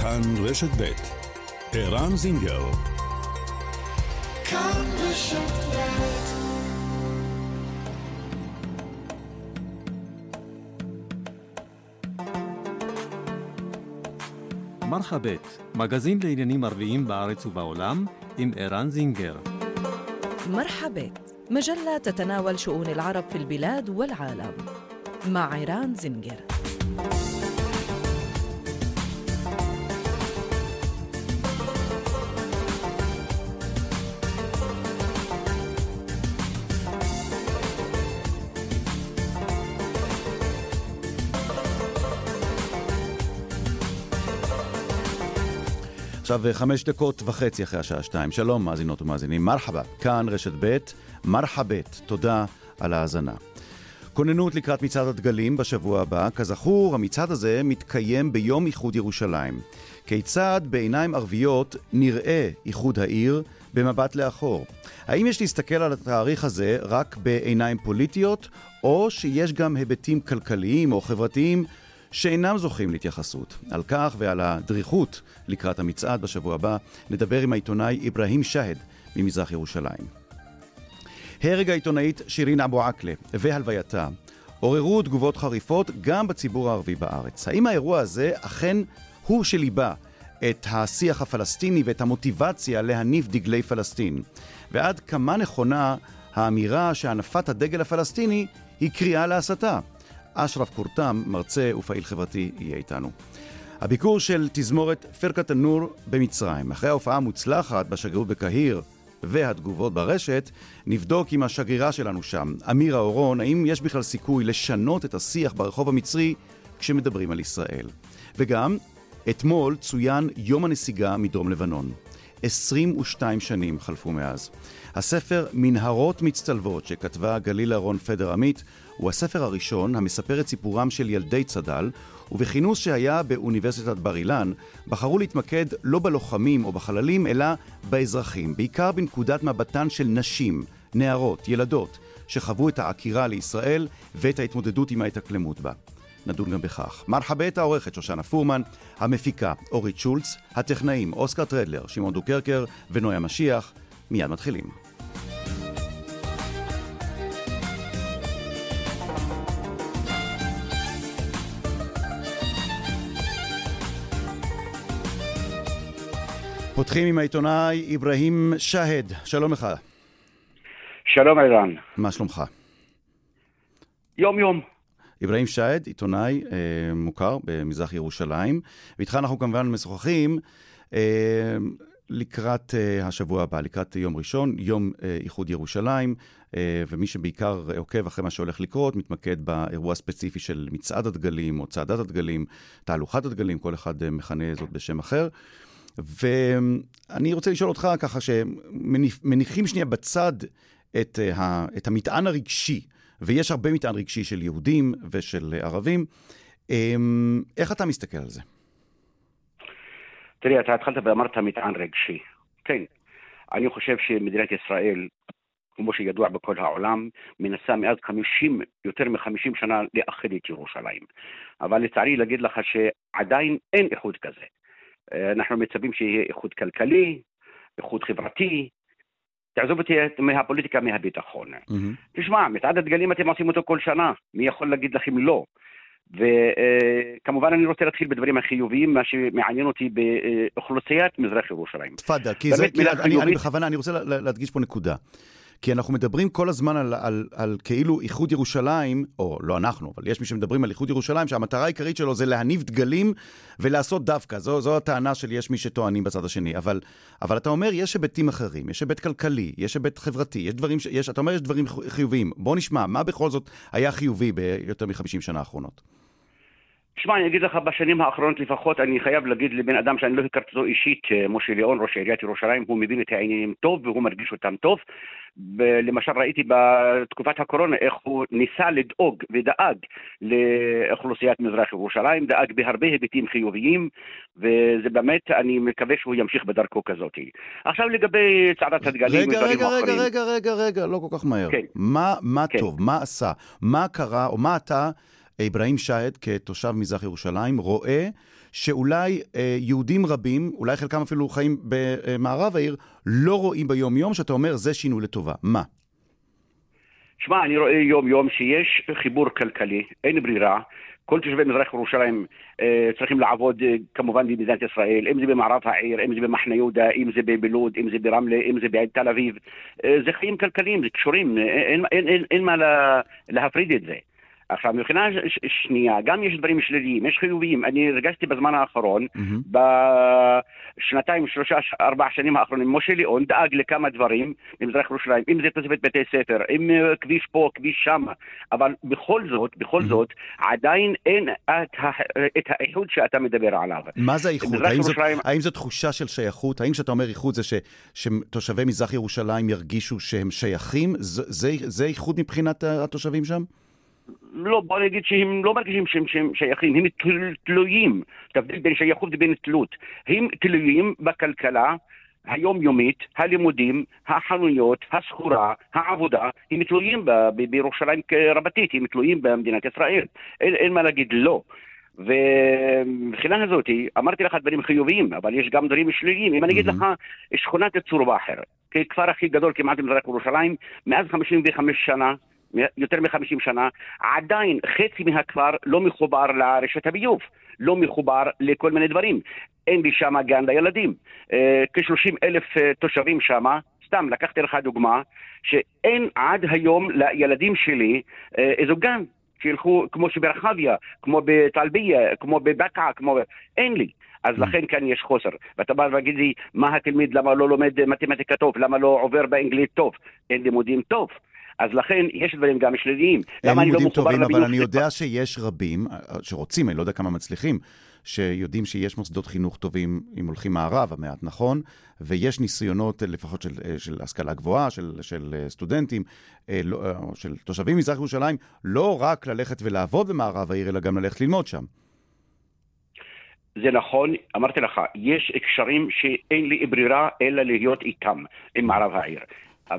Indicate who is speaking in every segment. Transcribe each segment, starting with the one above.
Speaker 1: כאן רשת ב' ערן זינגר כאן רשת מרחבת, מגזין לעניינים ערביים בארץ ובעולם, עם ערן זינגר.
Speaker 2: مرحبت مجلة تتناول شؤون العرب في البلاد والعالم مع عيران زنجر
Speaker 3: עכשיו חמש דקות וחצי אחרי השעה שתיים. שלום, מאזינות ומאזינים. מרחבה, כאן רשת ב', מרחבת. תודה על ההאזנה. כוננות לקראת מצעד הדגלים בשבוע הבא. כזכור, המצעד הזה מתקיים ביום איחוד ירושלים. כיצד בעיניים ערביות נראה איחוד העיר במבט לאחור? האם יש להסתכל על התאריך הזה רק בעיניים פוליטיות, או שיש גם היבטים כלכליים או חברתיים שאינם זוכים להתייחסות. על כך ועל הדריכות לקראת המצעד בשבוע הבא נדבר עם העיתונאי אברהים שהד ממזרח ירושלים. הרג העיתונאית שירין אבו עקלה והלווייתה עוררו תגובות חריפות גם בציבור הערבי בארץ. האם האירוע הזה אכן הוא שליבה את השיח הפלסטיני ואת המוטיבציה להניף דגלי פלסטין? ועד כמה נכונה האמירה שהנפת הדגל הפלסטיני היא קריאה להסתה? אשרף קורתם, מרצה ופעיל חברתי, יהיה איתנו. הביקור של תזמורת פרקת א-נור במצרים, אחרי ההופעה המוצלחת בשגרירות בקהיר והתגובות ברשת, נבדוק עם השגרירה שלנו שם, אמירה אורון, האם יש בכלל סיכוי לשנות את השיח ברחוב המצרי כשמדברים על ישראל. וגם, אתמול צוין יום הנסיגה מדרום לבנון. 22 שנים חלפו מאז. הספר מנהרות מצטלבות שכתבה גליל אהרון פדר עמית הוא הספר הראשון המספר את סיפורם של ילדי צד"ל, ובכינוס שהיה באוניברסיטת בר אילן, בחרו להתמקד לא בלוחמים או בחללים, אלא באזרחים, בעיקר בנקודת מבטן של נשים, נערות, ילדות, שחוו את העקירה לישראל ואת ההתמודדות עם ההתאקלמות בה. נדון גם בכך. מרחבה את העורכת שושנה פורמן, המפיקה אורית שולץ, הטכנאים אוסקר טרדלר, שמעון דוקרקר ונויה משיח. מיד מתחילים. פותחים עם העיתונאי אברהים שהד, שלום לך.
Speaker 4: שלום ערן.
Speaker 3: מה שלומך?
Speaker 4: יום יום.
Speaker 3: אברהים שהד, עיתונאי אה, מוכר במזרח ירושלים, ואיתך אנחנו כמובן משוחחים אה, לקראת אה, השבוע הבא, לקראת יום ראשון, יום אה, איחוד ירושלים, אה, ומי שבעיקר עוקב אחרי מה שהולך לקרות, מתמקד באירוע הספציפי של מצעד הדגלים או צעדת הדגלים, תהלוכת הדגלים, כל אחד אה, מכנה זאת בשם אחר. ואני רוצה לשאול אותך ככה, שמניחים שנייה בצד את, ה, את המטען הרגשי, ויש הרבה מטען רגשי של יהודים ושל ערבים, אמ, איך אתה מסתכל על זה?
Speaker 4: תראי, אתה התחלת ואמרת מטען רגשי. כן, אני חושב שמדינת ישראל, כמו שידוע בכל העולם, מנסה מאז 50, יותר מ-50 שנה לאחד את ירושלים. אבל לצערי להגיד לך שעדיין אין איחוד כזה. אנחנו מצפים שיהיה איחוד כלכלי, איחוד חברתי, תעזוב אותי מהפוליטיקה, מהביטחון. Mm-hmm. תשמע, מצעד הדגלים אתם עושים אותו כל שנה, מי יכול להגיד לכם לא? וכמובן אני רוצה להתחיל בדברים החיוביים, מה שמעניין אותי באוכלוסיית מזרח ירושלים.
Speaker 3: תפאדל, כי זה, אני, אני בכוונה, אני רוצה להדגיש פה נקודה. כי אנחנו מדברים כל הזמן על, על, על כאילו איחוד ירושלים, או לא אנחנו, אבל יש מי שמדברים על איחוד ירושלים, שהמטרה העיקרית שלו זה להניב דגלים ולעשות דווקא. זו, זו הטענה של יש מי שטוענים בצד השני. אבל, אבל אתה אומר, יש היבטים אחרים, יש היבט כלכלי, יש היבט חברתי, יש דברים, יש, אתה אומר, יש דברים חיוביים. בוא נשמע, מה בכל זאת היה חיובי ביותר מ-50 שנה האחרונות?
Speaker 4: תשמע, אני אגיד לך, בשנים האחרונות לפחות, אני חייב להגיד לבן אדם שאני לא הכרתי אותו אישית, אה, משה ליאון, ראש עיריית ירושלים, הוא מבין את העניינים טוב והוא מרגיש אותם טוב. למשל ראיתי בתקופת הקורונה איך הוא ניסה לדאוג ודאג לאוכלוסיית מזרח ירושלים, דאג בהרבה היבטים חיוביים, וזה באמת, אני מקווה שהוא ימשיך בדרכו כזאת. עכשיו לגבי צעדת הדגלים
Speaker 3: רגע, רגע, רגע, רגע, רגע, רגע, לא כל כך מהר. כן. מה, מה כן. טוב, מה עשה, מה קרה, או מה אתה... אברהים שעד, כתושב מזרח ירושלים, רואה שאולי אה, יהודים רבים, אולי חלקם אפילו חיים במערב העיר, לא רואים ביום-יום, שאתה אומר, זה שינוי לטובה. מה?
Speaker 4: שמע, אני רואה יום-יום שיש חיבור כלכלי, אין ברירה. כל תושבי מזרח ירושלים אה, צריכים לעבוד אה, כמובן במדינת ישראל, אם זה במערב העיר, אם זה במחנה יהודה, אם זה בלוד, אם זה ברמלה, אם זה בתל אביב. אה, זה חיים כלכליים, זה קשורים, אין, אין, אין, אין, אין מה לה, להפריד את זה. עכשיו, מבחינה שנייה, גם יש דברים שליליים, יש חיוביים. אני הרגשתי בזמן האחרון, mm-hmm. בשנתיים, שלושה, ארבע שנים האחרונים, משה ליאון דאג לכמה דברים במזרח ירושלים, אם זה תוספת בתי ספר, אם כביש פה, כביש שם, אבל בכל זאת, בכל mm-hmm. זאת, עדיין אין את, את האיחוד שאתה מדבר עליו.
Speaker 3: מה זה האיחוד? האם, ירושלים... זאת, האם זאת תחושה של שייכות? האם כשאתה אומר איחוד זה ש, שתושבי מזרח ירושלים ירגישו שהם שייכים? זה, זה, זה איחוד מבחינת התושבים שם?
Speaker 4: לא, בוא נגיד שהם לא מרגישים שהם, שהם שייכים, הם תלויים, תבדיל בין שייכות ובין תלות. הם תלויים בכלכלה היומיומית, הלימודים, החנויות, הסחורה, העבודה, הם תלויים ב- בירושלים רבתית, הם תלויים במדינת ישראל. אין, אין מה להגיד לא. ומבחינה הזאת, אמרתי לך דברים חיוביים, אבל יש גם דברים שליליים. אם אני אגיד לך, שכונת צור באחר, ככפר הכי גדול כמעט במזרח ירושלים, מאז 55 שנה, יותר מ-50 שנה, עדיין חצי מהכפר לא מחובר לרשת הביוב, לא מחובר לכל מיני דברים. אין לי שם גן לילדים. אה, כ-30 אלף אה, תושבים שם, סתם לקחתי לך דוגמה, שאין עד היום לילדים שלי אה, איזו גן. שילכו כמו שברחביה, כמו בטלביה, כמו בבקעה, כמו... אין לי. אז mm. לכן כאן יש חוסר. ואתה בא להגיד לי, מה התלמיד, למה לא לומד מתמטיקה טוב, למה לא עובר באנגלית טוב? אין לימודים טוב. אז לכן יש דברים גם שליליים.
Speaker 3: למה אני לא טובים, אבל אני יודע שיש רבים אה, שרוצים, אני לא יודע כמה מצליחים, שיודעים שיש מוסדות חינוך טובים, אם הולכים מערב המעט, נכון? ויש ניסיונות, לפחות של, אה, של השכלה גבוהה, של, של אה, סטודנטים, לא, של תושבים ממזרח ירושלים, לא רק ללכת ולעבוד במערב העיר, אלא גם ללכת ללמוד שם.
Speaker 4: זה נכון, אמרתי לך, יש קשרים שאין לי ברירה אלא להיות איתם, עם מערב העיר.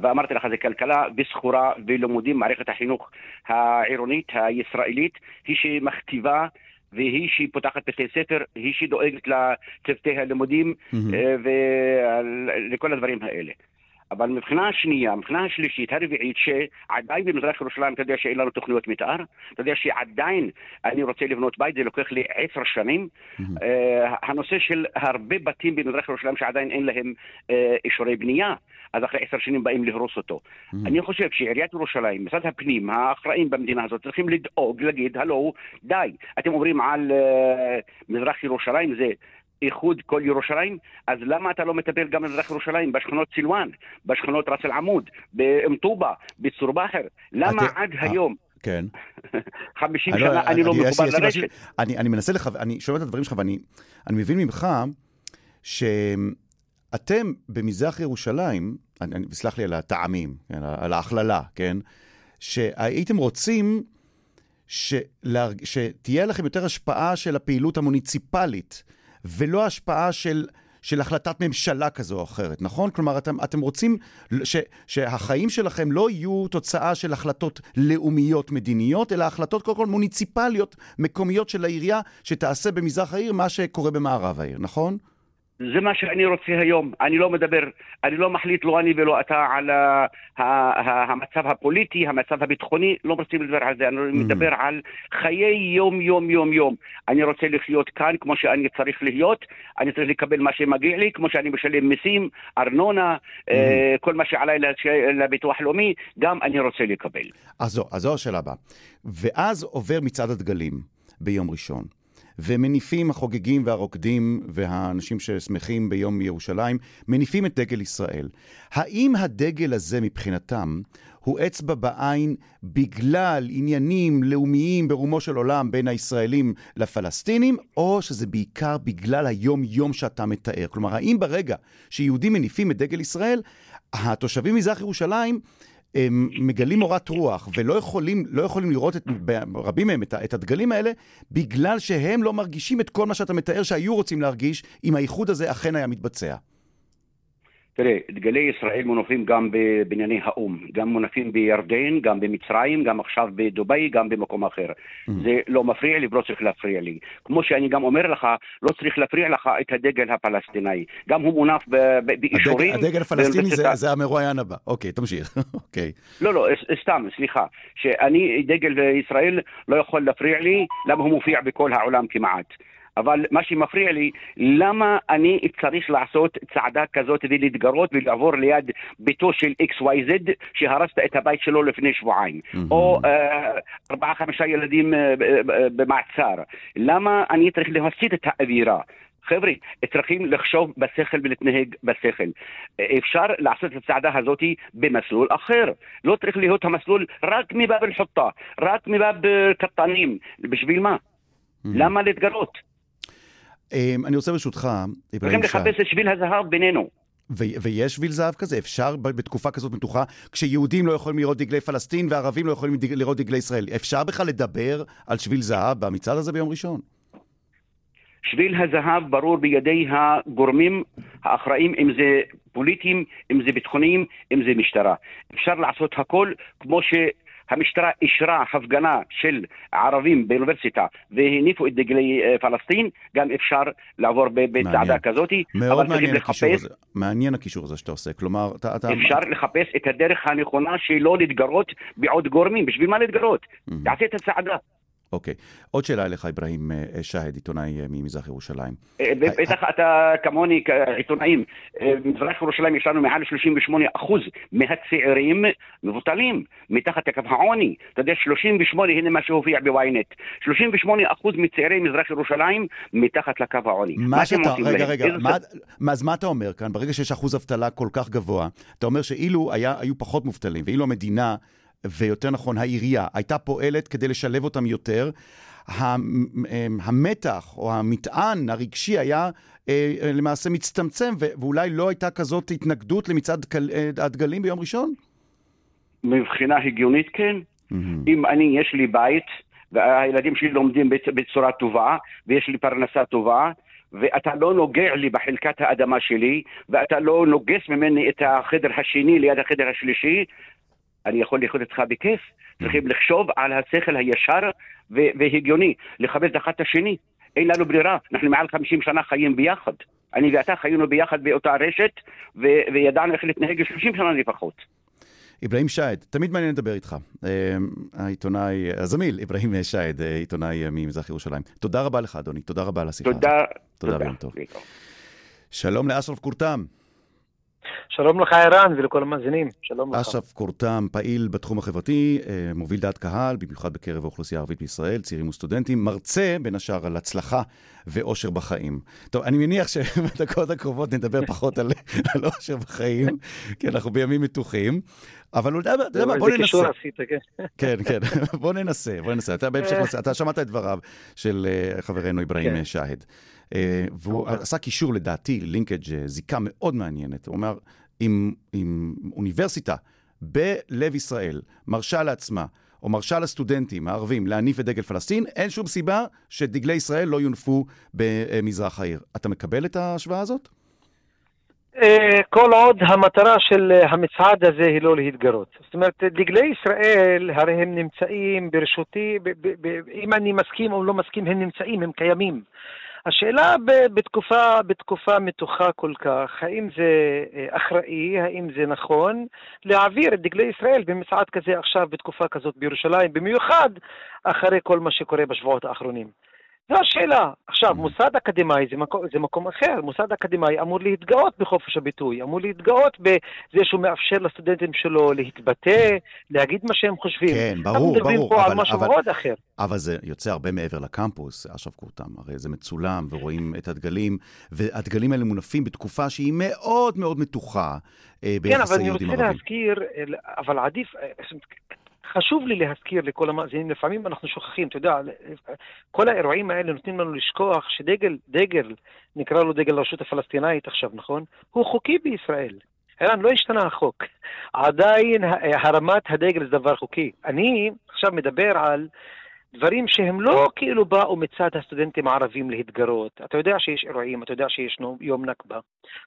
Speaker 4: ואמרתי לך, זה כלכלה וסחורה ולימודים, מערכת החינוך העירונית הישראלית היא שמכתיבה והיא שפותחת בתי ספר, היא שדואגת לצוותי הלימודים mm-hmm. ולכל הדברים האלה. אבל מבחינה השנייה, מבחינה השלישית, הרביעית, שעדיין במזרח ירושלים, אתה יודע שאין לנו תוכניות מתאר, אתה יודע שעדיין אני רוצה לבנות בית, זה לוקח לי עשר שנים. Mm-hmm. Uh, הנושא של הרבה בתים במזרח ירושלים שעדיין אין להם uh, אישורי בנייה, אז אחרי עשר שנים באים להרוס אותו. Mm-hmm. אני חושב שעיריית ירושלים, משרד הפנים, האחראים במדינה הזאת, צריכים לדאוג, להגיד, הלו, די, אתם אומרים על uh, מזרח ירושלים, זה איחוד כל ירושלים, אז למה אתה לא מטפל גם במזרח ירושלים, בשכונות סילואן, בשכונות ראס אל עמוד, באום טובא, בצור באחר? למה עד אה, היום?
Speaker 3: כן.
Speaker 4: 50 שנה אני לא מחובר לרשת.
Speaker 3: אני מנסה לך, אני שומע את הדברים שלך ואני מבין ממך שאתם במזרח ירושלים, סלח לי על הטעמים, כן, על ההכללה, כן? שהייתם רוצים שתהיה לכם יותר השפעה של הפעילות המוניציפלית. ולא השפעה של... של החלטת ממשלה כזו או אחרת, נכון? כלומר, אתם, אתם רוצים ש, שהחיים שלכם לא יהיו תוצאה של החלטות לאומיות מדיניות, אלא החלטות קודם כל מוניציפליות, מקומיות של העירייה, שתעשה במזרח העיר מה שקורה במערב העיר, נכון?
Speaker 4: זה מה שאני רוצה היום. אני לא מדבר, אני לא מחליט, לא אני ולא אתה, על ה, ה, ה, המצב הפוליטי, המצב הביטחוני, לא רוצים לדבר על זה. אני mm-hmm. מדבר על חיי יום-יום, יום-יום. אני רוצה לחיות כאן כמו שאני צריך להיות, אני צריך לקבל מה שמגיע לי, כמו שאני משלם מיסים, ארנונה, mm-hmm. אה, כל מה שעליי לביטוח לאומי, גם אני רוצה לקבל.
Speaker 3: אז זו, אז זו השאלה הבאה. ואז עובר מצעד הדגלים ביום ראשון. ומניפים החוגגים והרוקדים והאנשים ששמחים ביום ירושלים, מניפים את דגל ישראל. האם הדגל הזה מבחינתם הוא אצבע בעין בגלל עניינים לאומיים ברומו של עולם בין הישראלים לפלסטינים, או שזה בעיקר בגלל היום-יום שאתה מתאר? כלומר, האם ברגע שיהודים מניפים את דגל ישראל, התושבים ממזרח ירושלים מגלים מורת רוח ולא יכולים, לא יכולים לראות את, רבים מהם את, את הדגלים האלה בגלל שהם לא מרגישים את כל מה שאתה מתאר שהיו רוצים להרגיש אם האיחוד הזה אכן היה מתבצע.
Speaker 4: תראה, דגלי ישראל מונפים גם בבנייני האו"ם, גם מונפים בירדן, גם במצרים, גם עכשיו בדובאי, גם במקום אחר. Mm. זה לא מפריע לי ולא צריך להפריע לי. כמו שאני גם אומר לך, לא צריך להפריע לך את הדגל הפלסטיני. גם הוא מונף באישורים.
Speaker 3: הדגל, הדגל הפלסטיני זה, זה המרואיין הבא. אוקיי, תמשיך. אוקיי.
Speaker 4: לא, לא, סתם, סליחה. שאני, דגל ישראל לא יכול להפריע לי, למה הוא מופיע בכל העולם כמעט. אבל מה שמפריע לי, למה אני צריך לעשות צעדה כזאת ולהתגרות ולעבור ליד ביתו של XYZ שהרסת את הבית שלו לפני שבועיים, mm-hmm. או אה, ארבעה חמישה ילדים אה, במעצר, למה אני צריך להסיט את האווירה? חבר'ה, צריכים לחשוב בשכל ולהתנהג בשכל. אפשר לעשות את הצעדה הזאת במסלול אחר. לא צריך להיות המסלול רק מבאב אל-חוטה, רק מבאב קטנים. בשביל מה? Mm-hmm. למה להתגרות?
Speaker 3: אמ, אני רוצה ברשותך.
Speaker 4: צריכים לחפש את שביל הזהב בינינו.
Speaker 3: ויש שביל זהב כזה? אפשר בתקופה כזאת מתוחה, כשיהודים לא יכולים לראות דגלי פלסטין וערבים לא יכולים לראות דגלי ישראל, אפשר בכלל לדבר על שביל זהב במצעד הזה ביום ראשון?
Speaker 4: שביל הזהב ברור בידי הגורמים האחראים, אם זה פוליטיים, אם זה ביטחוניים, אם זה משטרה. אפשר לעשות הכל כמו ש... המשטרה אישרה הפגנה של ערבים באוניברסיטה והניפו את דגלי אה, פלסטין, גם אפשר לעבור בצעדה כזאת.
Speaker 3: מאוד מעניין הקישור הזה. מעניין הקישור הזה שאתה עושה. כלומר, אתה... אתה...
Speaker 4: אפשר לחפש את הדרך הנכונה שלא להתגרות בעוד גורמים. בשביל מה להתגרות? תעשה את הצעדה.
Speaker 3: אוקיי. עוד שאלה אליך, אברהים אה, אה, שהד, עיתונאי אה, ממזרח ירושלים.
Speaker 4: בטח אתה כמוני, עיתונאים. במזרח ירושלים יש לנו מעל 38 אחוז מהצעירים מבוטלים, מתחת לקו העוני. אתה יודע, 38, הנה מה שהופיע בוויינט. 38 אחוז מצעירי מזרח ירושלים מתחת לקו העוני.
Speaker 3: מה שאתה, רגע, רגע, אז מה אתה אומר כאן? ברגע שיש אחוז אבטלה כל כך גבוה, אתה אומר שאילו היו פחות מובטלים, ואילו המדינה... ויותר נכון העירייה, הייתה פועלת כדי לשלב אותם יותר, המתח או המטען הרגשי היה אה, למעשה מצטמצם, ואולי לא הייתה כזאת התנגדות למצעד אה, הדגלים ביום ראשון?
Speaker 4: מבחינה הגיונית כן. Mm-hmm. אם אני, יש לי בית, והילדים שלי לומדים בצורה טובה, ויש לי פרנסה טובה, ואתה לא נוגע לי בחלקת האדמה שלי, ואתה לא נוגס ממני את החדר השני ליד החדר השלישי, אני יכול לחיות איתך בכיף. צריכים לחשוב על השכל הישר והגיוני, לכבד אחד את השני. אין לנו ברירה, אנחנו מעל 50 שנה חיים ביחד. אני ואתה חיינו ביחד באותה רשת, וידענו איך להתנהג 30 שנה לפחות.
Speaker 3: אברהים שייד, תמיד מעניין לדבר איתך. אה, העיתונאי, הזמיל, אברהים שייד, אה, עיתונאי ממזרח ירושלים. תודה רבה לך, אדוני. תודה רבה על השיחה
Speaker 4: הזאת. תודה.
Speaker 3: תודה, ביום טוב. שלום לאשרף קורתם.
Speaker 5: שלום לך ערן ולכל המאזינים, שלום לך.
Speaker 3: אשרף קורתם, פעיל בתחום החברתי, אה, מוביל דעת קהל, במיוחד בקרב האוכלוסייה הערבית בישראל, צעירים וסטודנטים, מרצה בין השאר על הצלחה ואושר בחיים. טוב, אני מניח שבדקות הקרובות נדבר פחות על, על אושר בחיים, כי אנחנו בימים מתוחים, אבל אתה יודע מה, בוא ננסה. כן. כן, כן, בוא ננסה, בוא ננסה. אתה בהמשך, אתה שמעת את דבריו של אה, חברנו אברהים כן. שהד. אה, והוא עשה קישור לדעתי, לינקג', זיקה מאוד מעניינת. הוא אומר, אם, אם אוניברסיטה בלב ישראל מרשה לעצמה, או מרשה לסטודנטים הערבים להניף את דגל פלסטין, אין שום סיבה שדגלי ישראל לא יונפו במזרח העיר. אתה מקבל את ההשוואה הזאת?
Speaker 5: אה, כל עוד המטרה של המצעד הזה היא לא להתגרות. זאת אומרת, דגלי ישראל, הרי הם נמצאים ברשותי, אם אני מסכים או לא מסכים, הם נמצאים, הם קיימים. השאלה בתקופה, בתקופה מתוחה כל כך, האם זה אה, אחראי, האם זה נכון, להעביר את דגלי ישראל במצעד כזה עכשיו בתקופה כזאת בירושלים, במיוחד אחרי כל מה שקורה בשבועות האחרונים. זו השאלה. עכשיו, mm. מוסד אקדמאי זה מקום, זה מקום אחר. מוסד אקדמאי אמור להתגאות בחופש הביטוי, אמור להתגאות בזה שהוא מאפשר לסטודנטים שלו להתבטא, להגיד מה שהם חושבים.
Speaker 3: כן, ברור, ברור.
Speaker 5: אנחנו מדברים פה אבל, על משהו אבל, מאוד אחר.
Speaker 3: אבל זה יוצא הרבה מעבר לקמפוס, אשרף קורתם. הרי זה מצולם ורואים את הדגלים, והדגלים האלה מונפים בתקופה שהיא מאוד מאוד מתוחה אה, ביחס ליהודים
Speaker 5: ערבים. כן, אבל אני רוצה להזכיר, אבל עדיף, אה, חשוב לי להזכיר לכל המאזינים, לפעמים אנחנו שוכחים, אתה יודע, כל האירועים האלה נותנים לנו לשכוח שדגל, דגל, נקרא לו דגל הרשות הפלסטינאית עכשיו, נכון? הוא חוקי בישראל. ערן, לא השתנה החוק. עדיין הרמת הדגל זה דבר חוקי. אני עכשיו מדבר על דברים שהם לא כאילו באו מצד הסטודנטים הערבים להתגרות. אתה יודע שיש אירועים, אתה יודע שיש יום נכבה.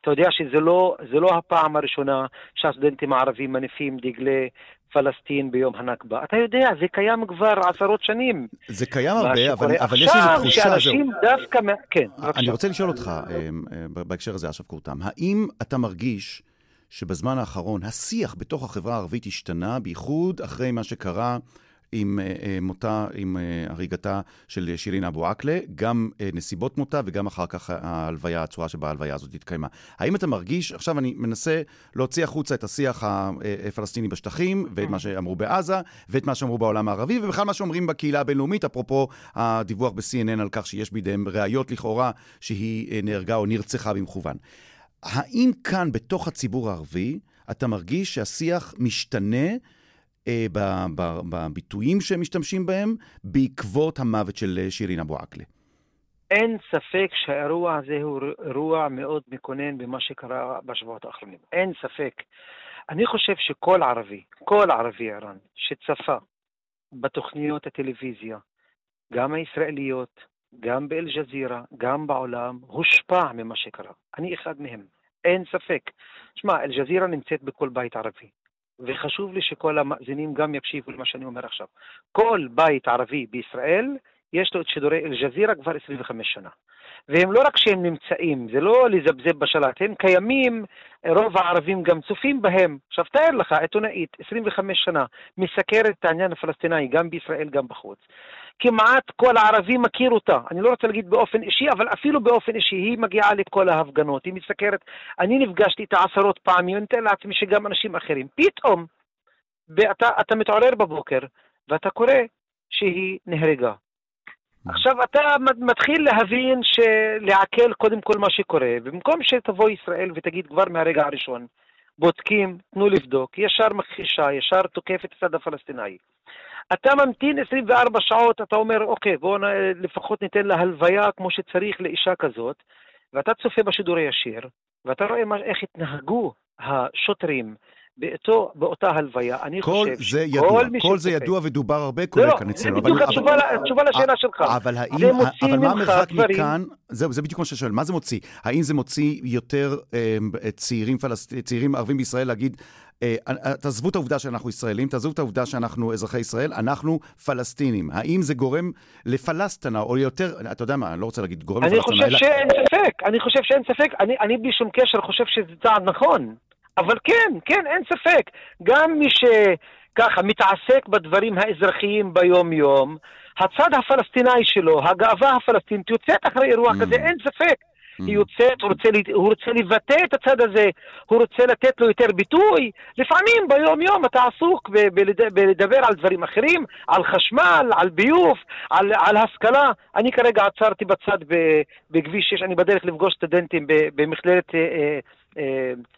Speaker 5: אתה יודע שזה לא, לא הפעם הראשונה שהסטודנטים הערבים מניפים דגלי פלסטין ביום הנכבה. אתה יודע, זה קיים כבר עשרות שנים.
Speaker 3: זה קיים הרבה, אבל, אבל יש איזו תחושה...
Speaker 5: עכשיו, שאנשים דווקא... כן,
Speaker 3: בבקשה. אני רוצה לשאול אותך, אה, אה, בהקשר הזה, אשרף קורתם, האם אתה מרגיש שבזמן האחרון השיח בתוך החברה הערבית השתנה, בייחוד אחרי מה שקרה עם אה, אה, מותה, עם אה, הריגתה של שירין אבו עקלה, גם נסיבות מותה וגם אחר כך ההלוויה, הצורה שבה ההלוויה הזאת התקיימה. האם אתה מרגיש, עכשיו אני מנסה להוציא החוצה את השיח הפלסטיני בשטחים, ואת מה שאמרו בעזה, ואת מה שאמרו בעולם הערבי, ובכלל מה שאומרים בקהילה הבינלאומית, אפרופו הדיווח ב-CNN על כך שיש בידיהם ראיות לכאורה שהיא נהרגה או נרצחה במכוון. האם כאן, בתוך הציבור הערבי, אתה מרגיש שהשיח משתנה אה, בביטויים שהם משתמשים בהם בעקבות המוות של אה, שירין אבו עקלה.
Speaker 5: אין ספק שהאירוע הזה הוא אירוע מאוד מקונן במה שקרה בשבועות האחרונים. אין ספק. אני חושב שכל ערבי, כל ערבי ערן, שצפה בתוכניות הטלוויזיה, גם הישראליות, גם באל-ג'זירה, גם בעולם, הושפע ממה שקרה. אני אחד מהם, אין ספק. שמע, אל-ג'זירה נמצאת בכל בית ערבי. וחשוב לי שכל המאזינים גם יקשיבו למה שאני אומר עכשיו. כל בית ערבי בישראל, יש לו את שידורי אל-ג'זירה כבר 25 שנה. והם לא רק שהם נמצאים, זה לא לזבזב בשלט, הם קיימים, רוב הערבים גם צופים בהם. עכשיו תאר לך, עיתונאית, 25 שנה, מסקרת את העניין הפלסטיני, גם בישראל, גם בחוץ. כמעט כל הערבי מכיר אותה. אני לא רוצה להגיד באופן אישי, אבל אפילו באופן אישי, היא מגיעה לכל ההפגנות, היא מסקרת. אני נפגשתי איתה עשרות פעמים, אני מתאר לעצמי שגם אנשים אחרים. פתאום, ואתה, אתה מתעורר בבוקר, ואתה קורא שהיא נהרגה. עכשיו אתה מתחיל להבין, לעכל קודם כל מה שקורה, במקום שתבוא ישראל ותגיד כבר מהרגע הראשון, בודקים, תנו לבדוק, ישר מכחישה, ישר תוקף את הצד הפלסטיני. אתה ממתין 24 שעות, אתה אומר, אוקיי, בואו לפחות ניתן לה הלוויה כמו שצריך לאישה כזאת, ואתה צופה בשידור הישיר, ואתה רואה מה, איך התנהגו השוטרים באותו, באותה הלוויה, אני
Speaker 3: כל
Speaker 5: חושב
Speaker 3: זה ידוע, כל כל זה ידוע ודובר הרבה, קורה
Speaker 5: לא,
Speaker 3: כאן אצלנו.
Speaker 5: זה בדיוק אבל, התשובה, אבל, התשובה לשאלה שלך.
Speaker 3: אבל האם, זה מוציא אבל מה המרחק מכאן, זהו, זה בדיוק מה שאני שואל, מה זה מוציא? האם זה מוציא יותר אה, צעירים, פלסט... צעירים ערבים בישראל להגיד, אה, אה, תעזבו את העובדה שאנחנו ישראלים, תעזבו את העובדה שאנחנו אזרחי ישראל, אנחנו פלסטינים. האם זה גורם לפלסטנה, או יותר, אתה יודע מה, אני לא רוצה להגיד גורם לפלסטנה.
Speaker 5: אני חושב שאין ספק, אני חושב שאין ספק, אני, אני בלי שום קשר חושב שזה צעד נכון. אבל כן, כן, אין ספק. גם מי שככה מתעסק בדברים האזרחיים ביום-יום, הצד הפלסטיני שלו, הגאווה הפלסטינית יוצאת אחרי אירוע mm. כזה, אין ספק. היא יוצאת, הוא רוצה, הוא רוצה לבטא את הצד הזה, הוא רוצה לתת לו יותר ביטוי. לפעמים ביום-יום אתה עסוק בלדבר על דברים אחרים, על חשמל, על ביוב, על, על השכלה. אני כרגע עצרתי בצד בכביש 6, אני בדרך לפגוש סטודנטים במכללת... אה, אה, אה,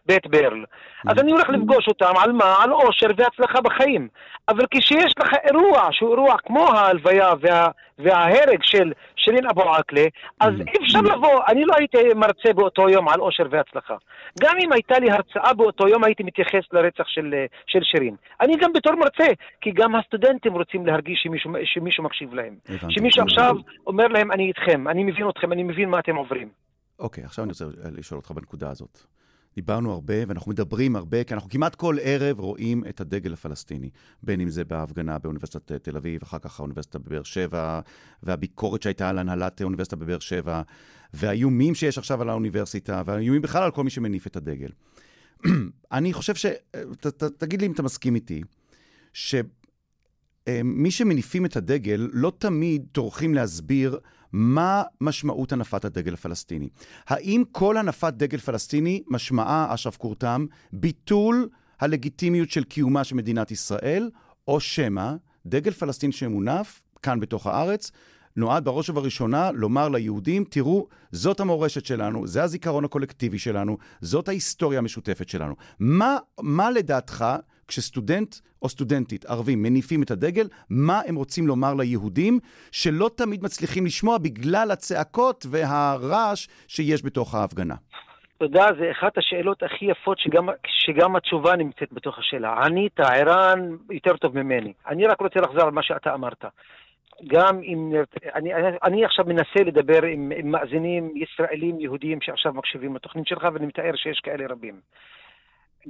Speaker 5: בית ברל. אז אני הולך לפגוש אותם על מה? על אושר והצלחה בחיים. אבל כשיש לך אירוע שהוא אירוע כמו ההלוויה וה, וההרג של שירין אבו עקלה, אז אי אפשר לבוא, אני לא הייתי מרצה באותו יום על אושר והצלחה. גם אם הייתה לי הרצאה באותו יום הייתי מתייחס לרצח של, של שירין. אני גם בתור מרצה, כי גם הסטודנטים רוצים להרגיש שמישהו, שמישהו מקשיב להם. שמישהו עכשיו אומר להם, אני איתכם, אני מבין אתכם, אני מבין מה אתם עוברים.
Speaker 3: אוקיי, עכשיו אני רוצה לשאול אותך בנקודה הזאת. דיברנו הרבה, ואנחנו מדברים הרבה, כי אנחנו כמעט כל ערב רואים את הדגל הפלסטיני. בין אם זה בהפגנה באוניברסיטת תל אביב, אחר כך האוניברסיטה בבאר שבע, והביקורת שהייתה על הנהלת האוניברסיטה בבאר שבע, והאיומים שיש עכשיו על האוניברסיטה, והאיומים בכלל על כל מי שמניף את הדגל. אני חושב ש... ת, ת, תגיד לי אם אתה מסכים איתי, שמי שמניפים את הדגל לא תמיד טורחים להסביר מה משמעות הנפת הדגל הפלסטיני? האם כל הנפת דגל פלסטיני משמעה, אשרף קורתם, ביטול הלגיטימיות של קיומה של מדינת ישראל, או שמא דגל פלסטין שמונף כאן בתוך הארץ, נועד בראש ובראשונה לומר ליהודים, תראו, זאת המורשת שלנו, זה הזיכרון הקולקטיבי שלנו, זאת ההיסטוריה המשותפת שלנו. מה, מה לדעתך כשסטודנט או סטודנטית ערבים מניפים את הדגל, מה הם רוצים לומר ליהודים, שלא תמיד מצליחים לשמוע בגלל הצעקות והרעש שיש בתוך ההפגנה.
Speaker 5: תודה, זה אחת השאלות הכי יפות שגם, שגם התשובה נמצאת בתוך השאלה. ענית, ערן, יותר טוב ממני. אני רק רוצה לחזור על מה שאתה אמרת. גם אם... אני, אני, אני עכשיו מנסה לדבר עם, עם מאזינים ישראלים יהודים שעכשיו מקשיבים לתוכנית שלך, ואני מתאר שיש כאלה רבים.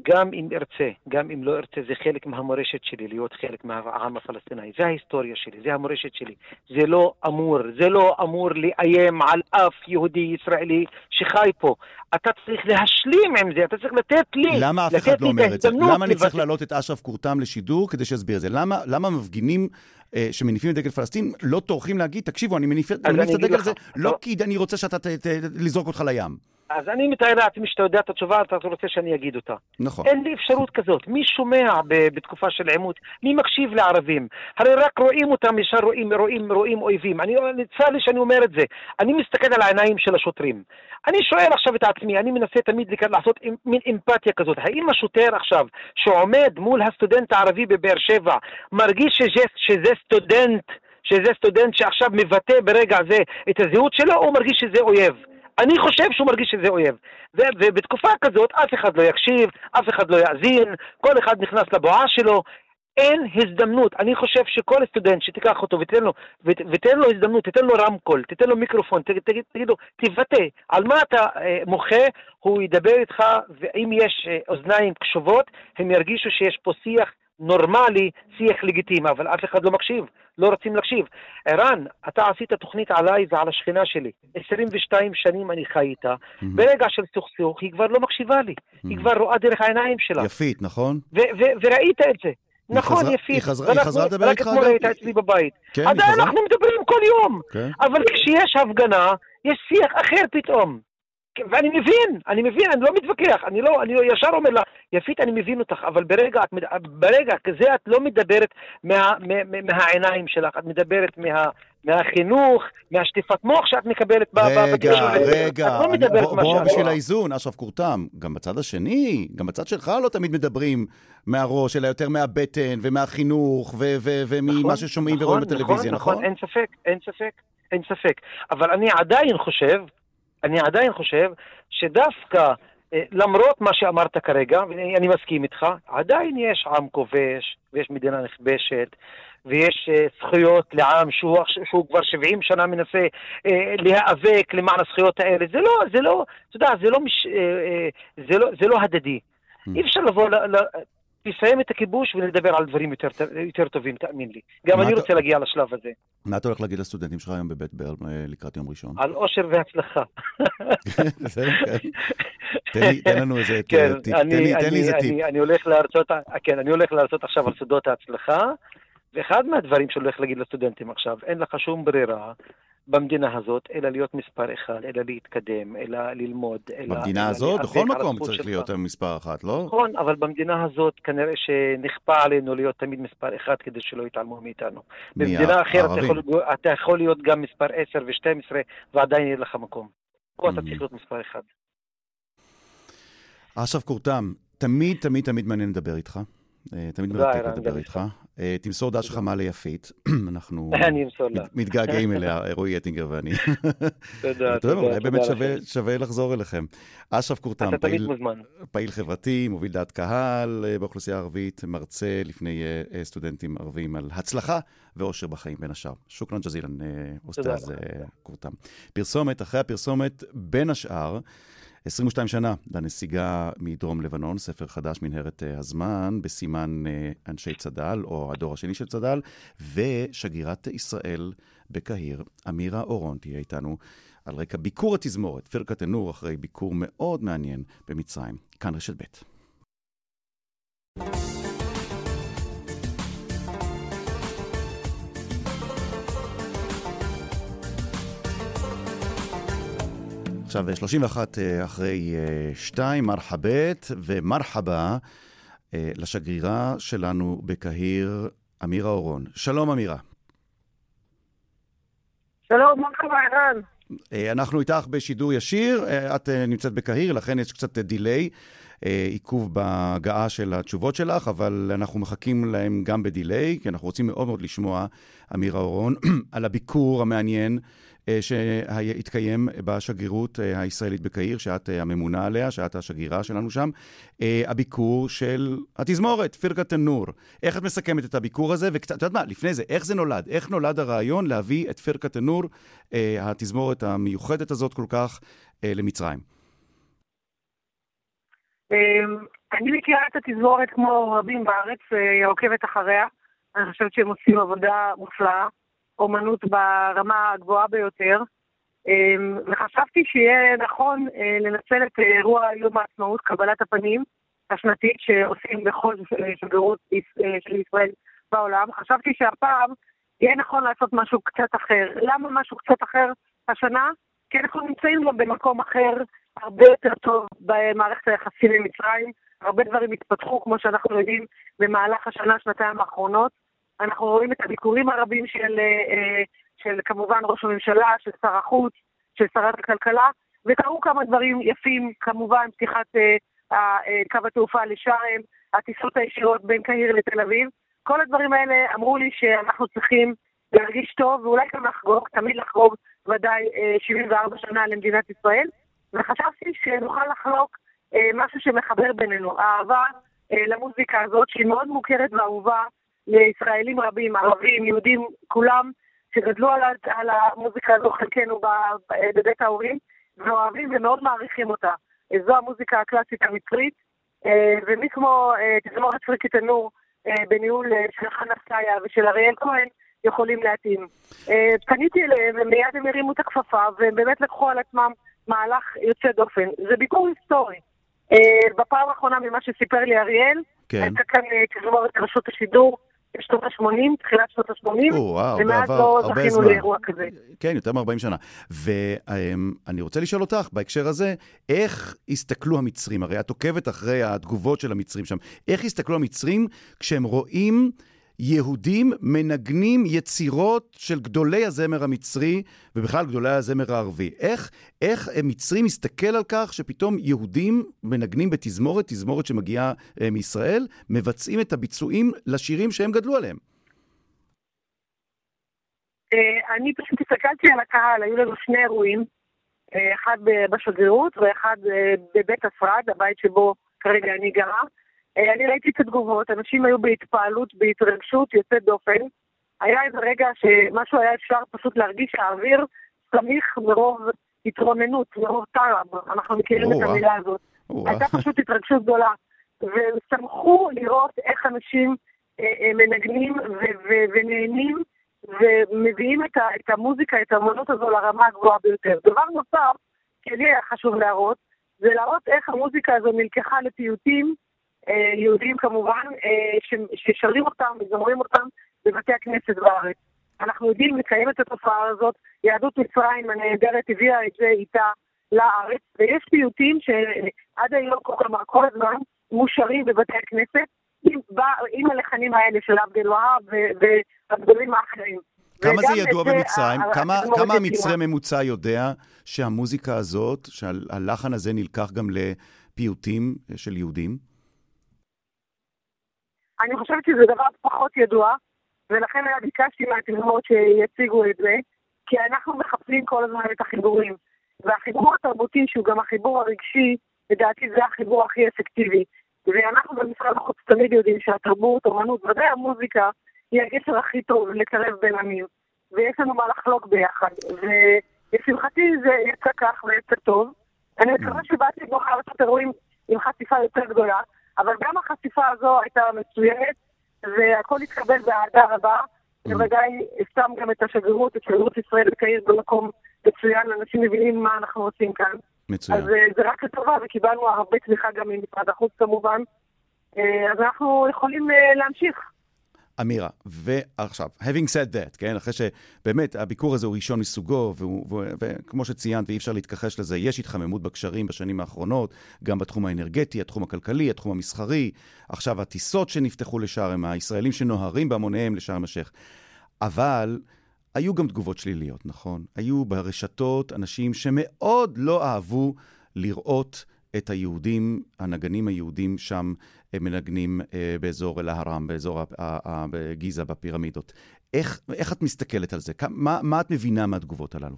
Speaker 5: גם אם ארצה, גם אם לא ארצה, זה חלק מהמורשת שלי, להיות חלק מהעם הפלסטיני. זה ההיסטוריה שלי, זה המורשת שלי. זה לא אמור, זה לא אמור לאיים על אף יהודי ישראלי שחי פה. אתה צריך להשלים עם זה, אתה צריך לתת לי,
Speaker 3: למה אף אחד לא אומר את זה? למה אני צריך להעלות את אשרף קורתם לשידור כדי שיסביר את זה? למה, למה מפגינים אה, שמניפים את דגל פלסטין לא טורחים להגיד, תקשיבו, אני מניף את הדגל הזה לא כי אני רוצה שאתה לזרוק אותך לים.
Speaker 5: אז אני מתאר לעצמי שאתה יודע את התשובה, אתה רוצה שאני אגיד אותה.
Speaker 3: נכון.
Speaker 5: אין לי אפשרות כזאת. מי שומע ב- בתקופה של עימות? מי מקשיב לערבים? הרי רק רואים אותם, ישר רואים, רואים, רואים אויבים. אני, צר לי שאני אומר את זה. אני מסתכל על העיניים של השוטרים. אני שואל עכשיו את עצמי, אני מנסה תמיד לעשות מין אמפתיה כזאת. האם השוטר עכשיו, שעומד מול הסטודנט הערבי בבאר שבע, מרגיש שזה, שזה סטודנט, שזה סטודנט שעכשיו מבטא ברגע זה את הזהות שלו, או מרגיש שזה אויב? אני חושב שהוא מרגיש שזה אויב. ובתקופה כזאת אף אחד לא יקשיב, אף אחד לא יאזין, כל אחד נכנס לבועה שלו. אין הזדמנות. אני חושב שכל סטודנט שתיקח אותו ותן לו, ות, ותן לו הזדמנות, תיתן לו רמקול, תיתן לו מיקרופון, ת, ת, תגיד לו, תבטא, על מה אתה אה, מוחה, הוא ידבר איתך, ואם יש אה, אוזניים קשובות, הם ירגישו שיש פה שיח נורמלי, שיח לגיטימי, אבל אף אחד לא מקשיב, לא רוצים להקשיב. ערן, אתה עשית תוכנית עליי ועל השכנה שלי. 22 שנים אני חי איתה. Mm-hmm. ברגע של סוכסוך היא כבר לא מקשיבה לי. Mm-hmm. היא כבר רואה דרך העיניים שלה.
Speaker 3: יפית, נכון?
Speaker 5: וראית את זה. נכון,
Speaker 3: חזרה,
Speaker 5: יפית.
Speaker 3: היא חזרה, היא חזרה לדבר איתך?
Speaker 5: רק אתמול הייתה אצלי בבית.
Speaker 3: כן,
Speaker 5: עדיין אנחנו מדברים כל יום.
Speaker 3: כן.
Speaker 5: אבל כשיש הפגנה, יש שיח אחר פתאום. ואני מבין, אני מבין, אני לא מתווכח, אני לא, אני ישר אומר לה, יפית, אני מבין אותך, אבל ברגע, את, ברגע כזה את לא מדברת מה, מה, מהעיניים שלך, את מדברת מה, מהחינוך, מהשטיפת מוח שאת מקבלת
Speaker 3: רגע, רגע, לא אני, בוא, בוא בשביל האיזון, אשרף קורתם, גם בצד השני, גם בצד שלך לא תמיד מדברים מהראש, אלא יותר מהבטן ומהחינוך וממה נכון, ששומעים נכון, ורואים בטלוויזיה, נכון?
Speaker 5: נכון, אין ספק, אין ספק, אין ספק. אבל אני עדיין חושב, אני עדיין חושב שדווקא אה, למרות מה שאמרת כרגע, ואני מסכים איתך, עדיין יש עם כובש ויש מדינה נכבשת ויש uh, זכויות לעם שהוא, שהוא כבר 70 שנה מנסה uh, להיאבק למען הזכויות האלה. זה לא, זה לא, אתה יודע, זה לא, מש, uh, uh, זה לא, זה לא הדדי. Mm. אי אפשר לבוא, תסיים את הכיבוש ונדבר על דברים יותר, יותר טובים, תאמין לי. גם אני אתה... רוצה להגיע לשלב הזה.
Speaker 3: מה אתה הולך להגיד לסטודנטים שלך היום בבית ברל לקראת יום ראשון?
Speaker 5: על אושר והצלחה.
Speaker 3: כן. תן לנו איזה,
Speaker 5: כן, תן לי איזה טיפ. אני הולך להרצות, כן, אני הולך להרצות עכשיו על סודות ההצלחה, ואחד מהדברים שאני הולך להגיד לסטודנטים עכשיו, אין לך שום ברירה במדינה הזאת, אלא להיות מספר אחד, אלא להתקדם, אלא ללמוד, אלא...
Speaker 3: במדינה אלא הזאת? בכל מקום צריך להיות מספר אחת, לא?
Speaker 5: נכון, אבל במדינה הזאת כנראה שנכפה עלינו להיות תמיד מספר אחד כדי שלא יתעלמו מאיתנו. במדינה אחרת אתה יכול, אתה יכול להיות גם מספר 10 ו-12 ועדיין יהיה לך מקום. פה אתה צריך להיות מספר אחד.
Speaker 3: אשרף קורתם, תמיד תמיד תמיד מעניין לדבר איתך. אה, תמיד מרתק לדבר איתך. אה, תמסור דש חמה ליפית, אנחנו מתגעגעים אליה, רועי אטינגר ואני.
Speaker 5: תודה, תודה.
Speaker 3: אולי באמת שווה לחזור אליכם. אשרף קורתם, פעיל חברתי, מוביל דעת קהל אה, באוכלוסייה הערבית, מרצה לפני סטודנטים ערבים על הצלחה ואושר בחיים בין השאר. שוכרן ג'זילן, אוסטאז קורתם. פרסומת, אחרי הפרסומת, בין השאר, 22 שנה לנסיגה מדרום לבנון, ספר חדש, מנהרת אה, הזמן, בסימן אה, אנשי צד"ל, או הדור השני של צד"ל, ושגרירת ישראל בקהיר, אמירה אורון, תהיה איתנו על רקע ביקור התזמורת, פרקת א-נור, אחרי ביקור מאוד מעניין במצרים. כאן רשת ב'. עכשיו 31 אה, אחרי 2, אה, מרחבת ומרחבה אה, לשגרירה שלנו בקהיר, אמירה אורון. שלום אמירה.
Speaker 6: שלום, מרחבה ערן.
Speaker 3: אנחנו איתך בשידור ישיר, את נמצאת בקהיר, לכן יש קצת דיליי, עיכוב בהגעה של התשובות שלך, אבל אנחנו מחכים להם גם בדיליי, כי אנחנו רוצים מאוד מאוד לשמוע, אמירה אורון, על הביקור המעניין שהתקיים בשגרירות הישראלית בקהיר, שאת הממונה עליה, שאת השגרירה שלנו שם, הביקור של התזמורת, פירקת א-נור. איך את מסכמת את הביקור הזה? ואת יודעת מה, לפני זה, איך זה נולד? איך נולד הרעיון להביא את פירקת א-נור, התזמורת המיוחדת הזאת כל כך, למצרים?
Speaker 6: אמ, אני מכירה את התזמורת כמו רבים בארץ, אה, עוקבת אחריה. אני חושבת שהם עושים עבודה מופלאה, אומנות ברמה הגבוהה ביותר. אמ, וחשבתי שיהיה נכון אה, לנצל את אירוע יום העצמאות, קבלת הפנים השנתית שעושים בכל שגרירות של ישראל בעולם. חשבתי שהפעם יהיה נכון לעשות משהו קצת אחר. למה משהו קצת אחר השנה? כי אנחנו נמצאים גם במקום אחר, הרבה יותר טוב במערכת היחסים עם מצרים. הרבה דברים התפתחו, כמו שאנחנו יודעים, במהלך השנה, שנתיים האחרונות. אנחנו רואים את הביקורים הרבים של, אה, של כמובן ראש הממשלה, של שר החוץ, של שרת הכלכלה, וקרו כמה דברים יפים, כמובן פתיחת אה, אה, קו התעופה לשארם, הטיסות הישירות בין קהיר לתל אביב. כל הדברים האלה אמרו לי שאנחנו צריכים להרגיש טוב, ואולי גם לחגוג, תמיד לחגוג ודאי 74 שנה למדינת ישראל, וחשבתי שנוכל לחלוק אה, משהו שמחבר בינינו, אהבה אה, למוזיקה הזאת, שהיא מאוד מוכרת ואהובה לישראלים רבים, ערבים, יהודים, כולם, שגדלו על, על המוזיקה הזו, חלקנו בבית ההורים, ואוהבים ומאוד מעריכים אותה. אה, זו המוזיקה הקלאסית המצרית, ומי כמו תזמורת פריקי תנור, בניהול של חנה סטיה ושל אריאל כהן, יכולים להתאים. פניתי אליהם, ומיד הם הרימו את הכפפה, והם באמת לקחו על עצמם מהלך יוצא דופן. זה ביקור היסטורי. אה, בפעם האחרונה ממה שסיפר לי אריאל, כן. הייתה כאן תזמורת אה, רשות השידור. שנות ה-80, תחילת שנות ה-80, ומאז לא זכינו לאירוע כזה.
Speaker 3: כן, יותר מ-40 שנה. ואני רוצה לשאול אותך, בהקשר הזה, איך הסתכלו המצרים? הרי את עוקבת אחרי התגובות של המצרים שם. איך הסתכלו המצרים כשהם רואים יהודים מנגנים יצירות של גדולי הזמר המצרי, ובכלל גדולי הזמר הערבי. איך, איך מצרי מסתכל על כך שפתאום יהודים מנגנים בתזמורת, תזמורת שמגיעה אה, מישראל, מבצעים את הביצועים לשירים שהם גדלו עליהם?
Speaker 6: אה, אני פשוט הסתכלתי על הקהל, היו לנו שני אירועים, אה, אחד בשגרירות ואחד בבית השרד, הבית שבו כרגע אני גרה. אה, אני ראיתי את התגובות, אנשים היו בהתפעלות, בהתרגשות יוצאת דופן. היה איזה רגע שמשהו היה אפשר פשוט להרגיש שהאוויר סמיך מרוב התרוננות, מרוב טראב, אנחנו מכירים את המילה הזאת. הייתה פשוט התרגשות גדולה. ושמחו לראות איך אנשים אה, אה, מנגנים ונהנים ומביאים את, את המוזיקה, את האמנות הזו לרמה הגבוהה ביותר. דבר נוסף, כי לי היה חשוב להראות, זה להראות איך המוזיקה הזו נלקחה לפיוטים יהודים כמובן, אה, ששרים אותם וזמרים אותם בבתי הכנסת בארץ. אנחנו יודעים לקיים את התופעה הזאת, יהדות מצרים הנהדרת הביאה את זה איתה לארץ, ויש פיוטים שעד היום, כלומר כל הזמן, מושרים בבתי הכנסת, עם, עם הלחנים האלה של עבד אל-והאב והגדולים האחרים.
Speaker 3: כמה זה ידוע זה, במצרים? כמה, כמה המצרי ממוצע יודע שהמוזיקה הזאת, שהלחן הזה נלקח גם לפיוטים של יהודים?
Speaker 6: אני חושבת שזה דבר פחות ידוע, ולכן היה ביקשתי מהתזמורת שיציגו את זה, כי אנחנו מחפשים כל הזמן את החיבורים. והחיבור התרבותי, שהוא גם החיבור הרגשי, לדעתי זה החיבור הכי אפקטיבי. ואנחנו במשרד החוץ תמיד יודעים שהתרבות, אמנות, ודאי המוזיקה, היא הגשר הכי טוב לקרב בין עמים. ויש לנו מה לחלוק ביחד. ולשמחתי זה יצא כך ויצא טוב. אני מקווה שבאתי בוחר לעשות אירועים עם חשיפה יותר גדולה. אבל גם החשיפה הזו הייתה מצוינת, והכל התקבל באהדה רבה. Mm. בוודאי שם גם את השגרירות, את שגרירות ישראל בקהיר במקום מצוין, אנשים מבינים מה אנחנו עושים כאן.
Speaker 3: מצוין.
Speaker 6: אז אה, זה רק לטובה, וקיבלנו הרבה תמיכה גם ממשרד החוץ כמובן. אה, אז אנחנו יכולים אה, להמשיך.
Speaker 3: אמירה, ועכשיו, having said that, כן, אחרי שבאמת הביקור הזה הוא ראשון מסוגו, וכמו שציינת, ואי אפשר להתכחש לזה, יש התחממות בקשרים בשנים האחרונות, גם בתחום האנרגטי, התחום הכלכלי, התחום המסחרי, עכשיו הטיסות שנפתחו לשארם, הישראלים שנוהרים בהמוניהם לשארם א-שייח. אבל היו גם תגובות שליליות, נכון? היו ברשתות אנשים שמאוד לא אהבו לראות את היהודים, הנגנים היהודים שם מנגנים אה, באזור אל-ההרם, באזור גיזה בפירמידות. איך, איך את מסתכלת על זה? מה, מה את מבינה מהתגובות הללו?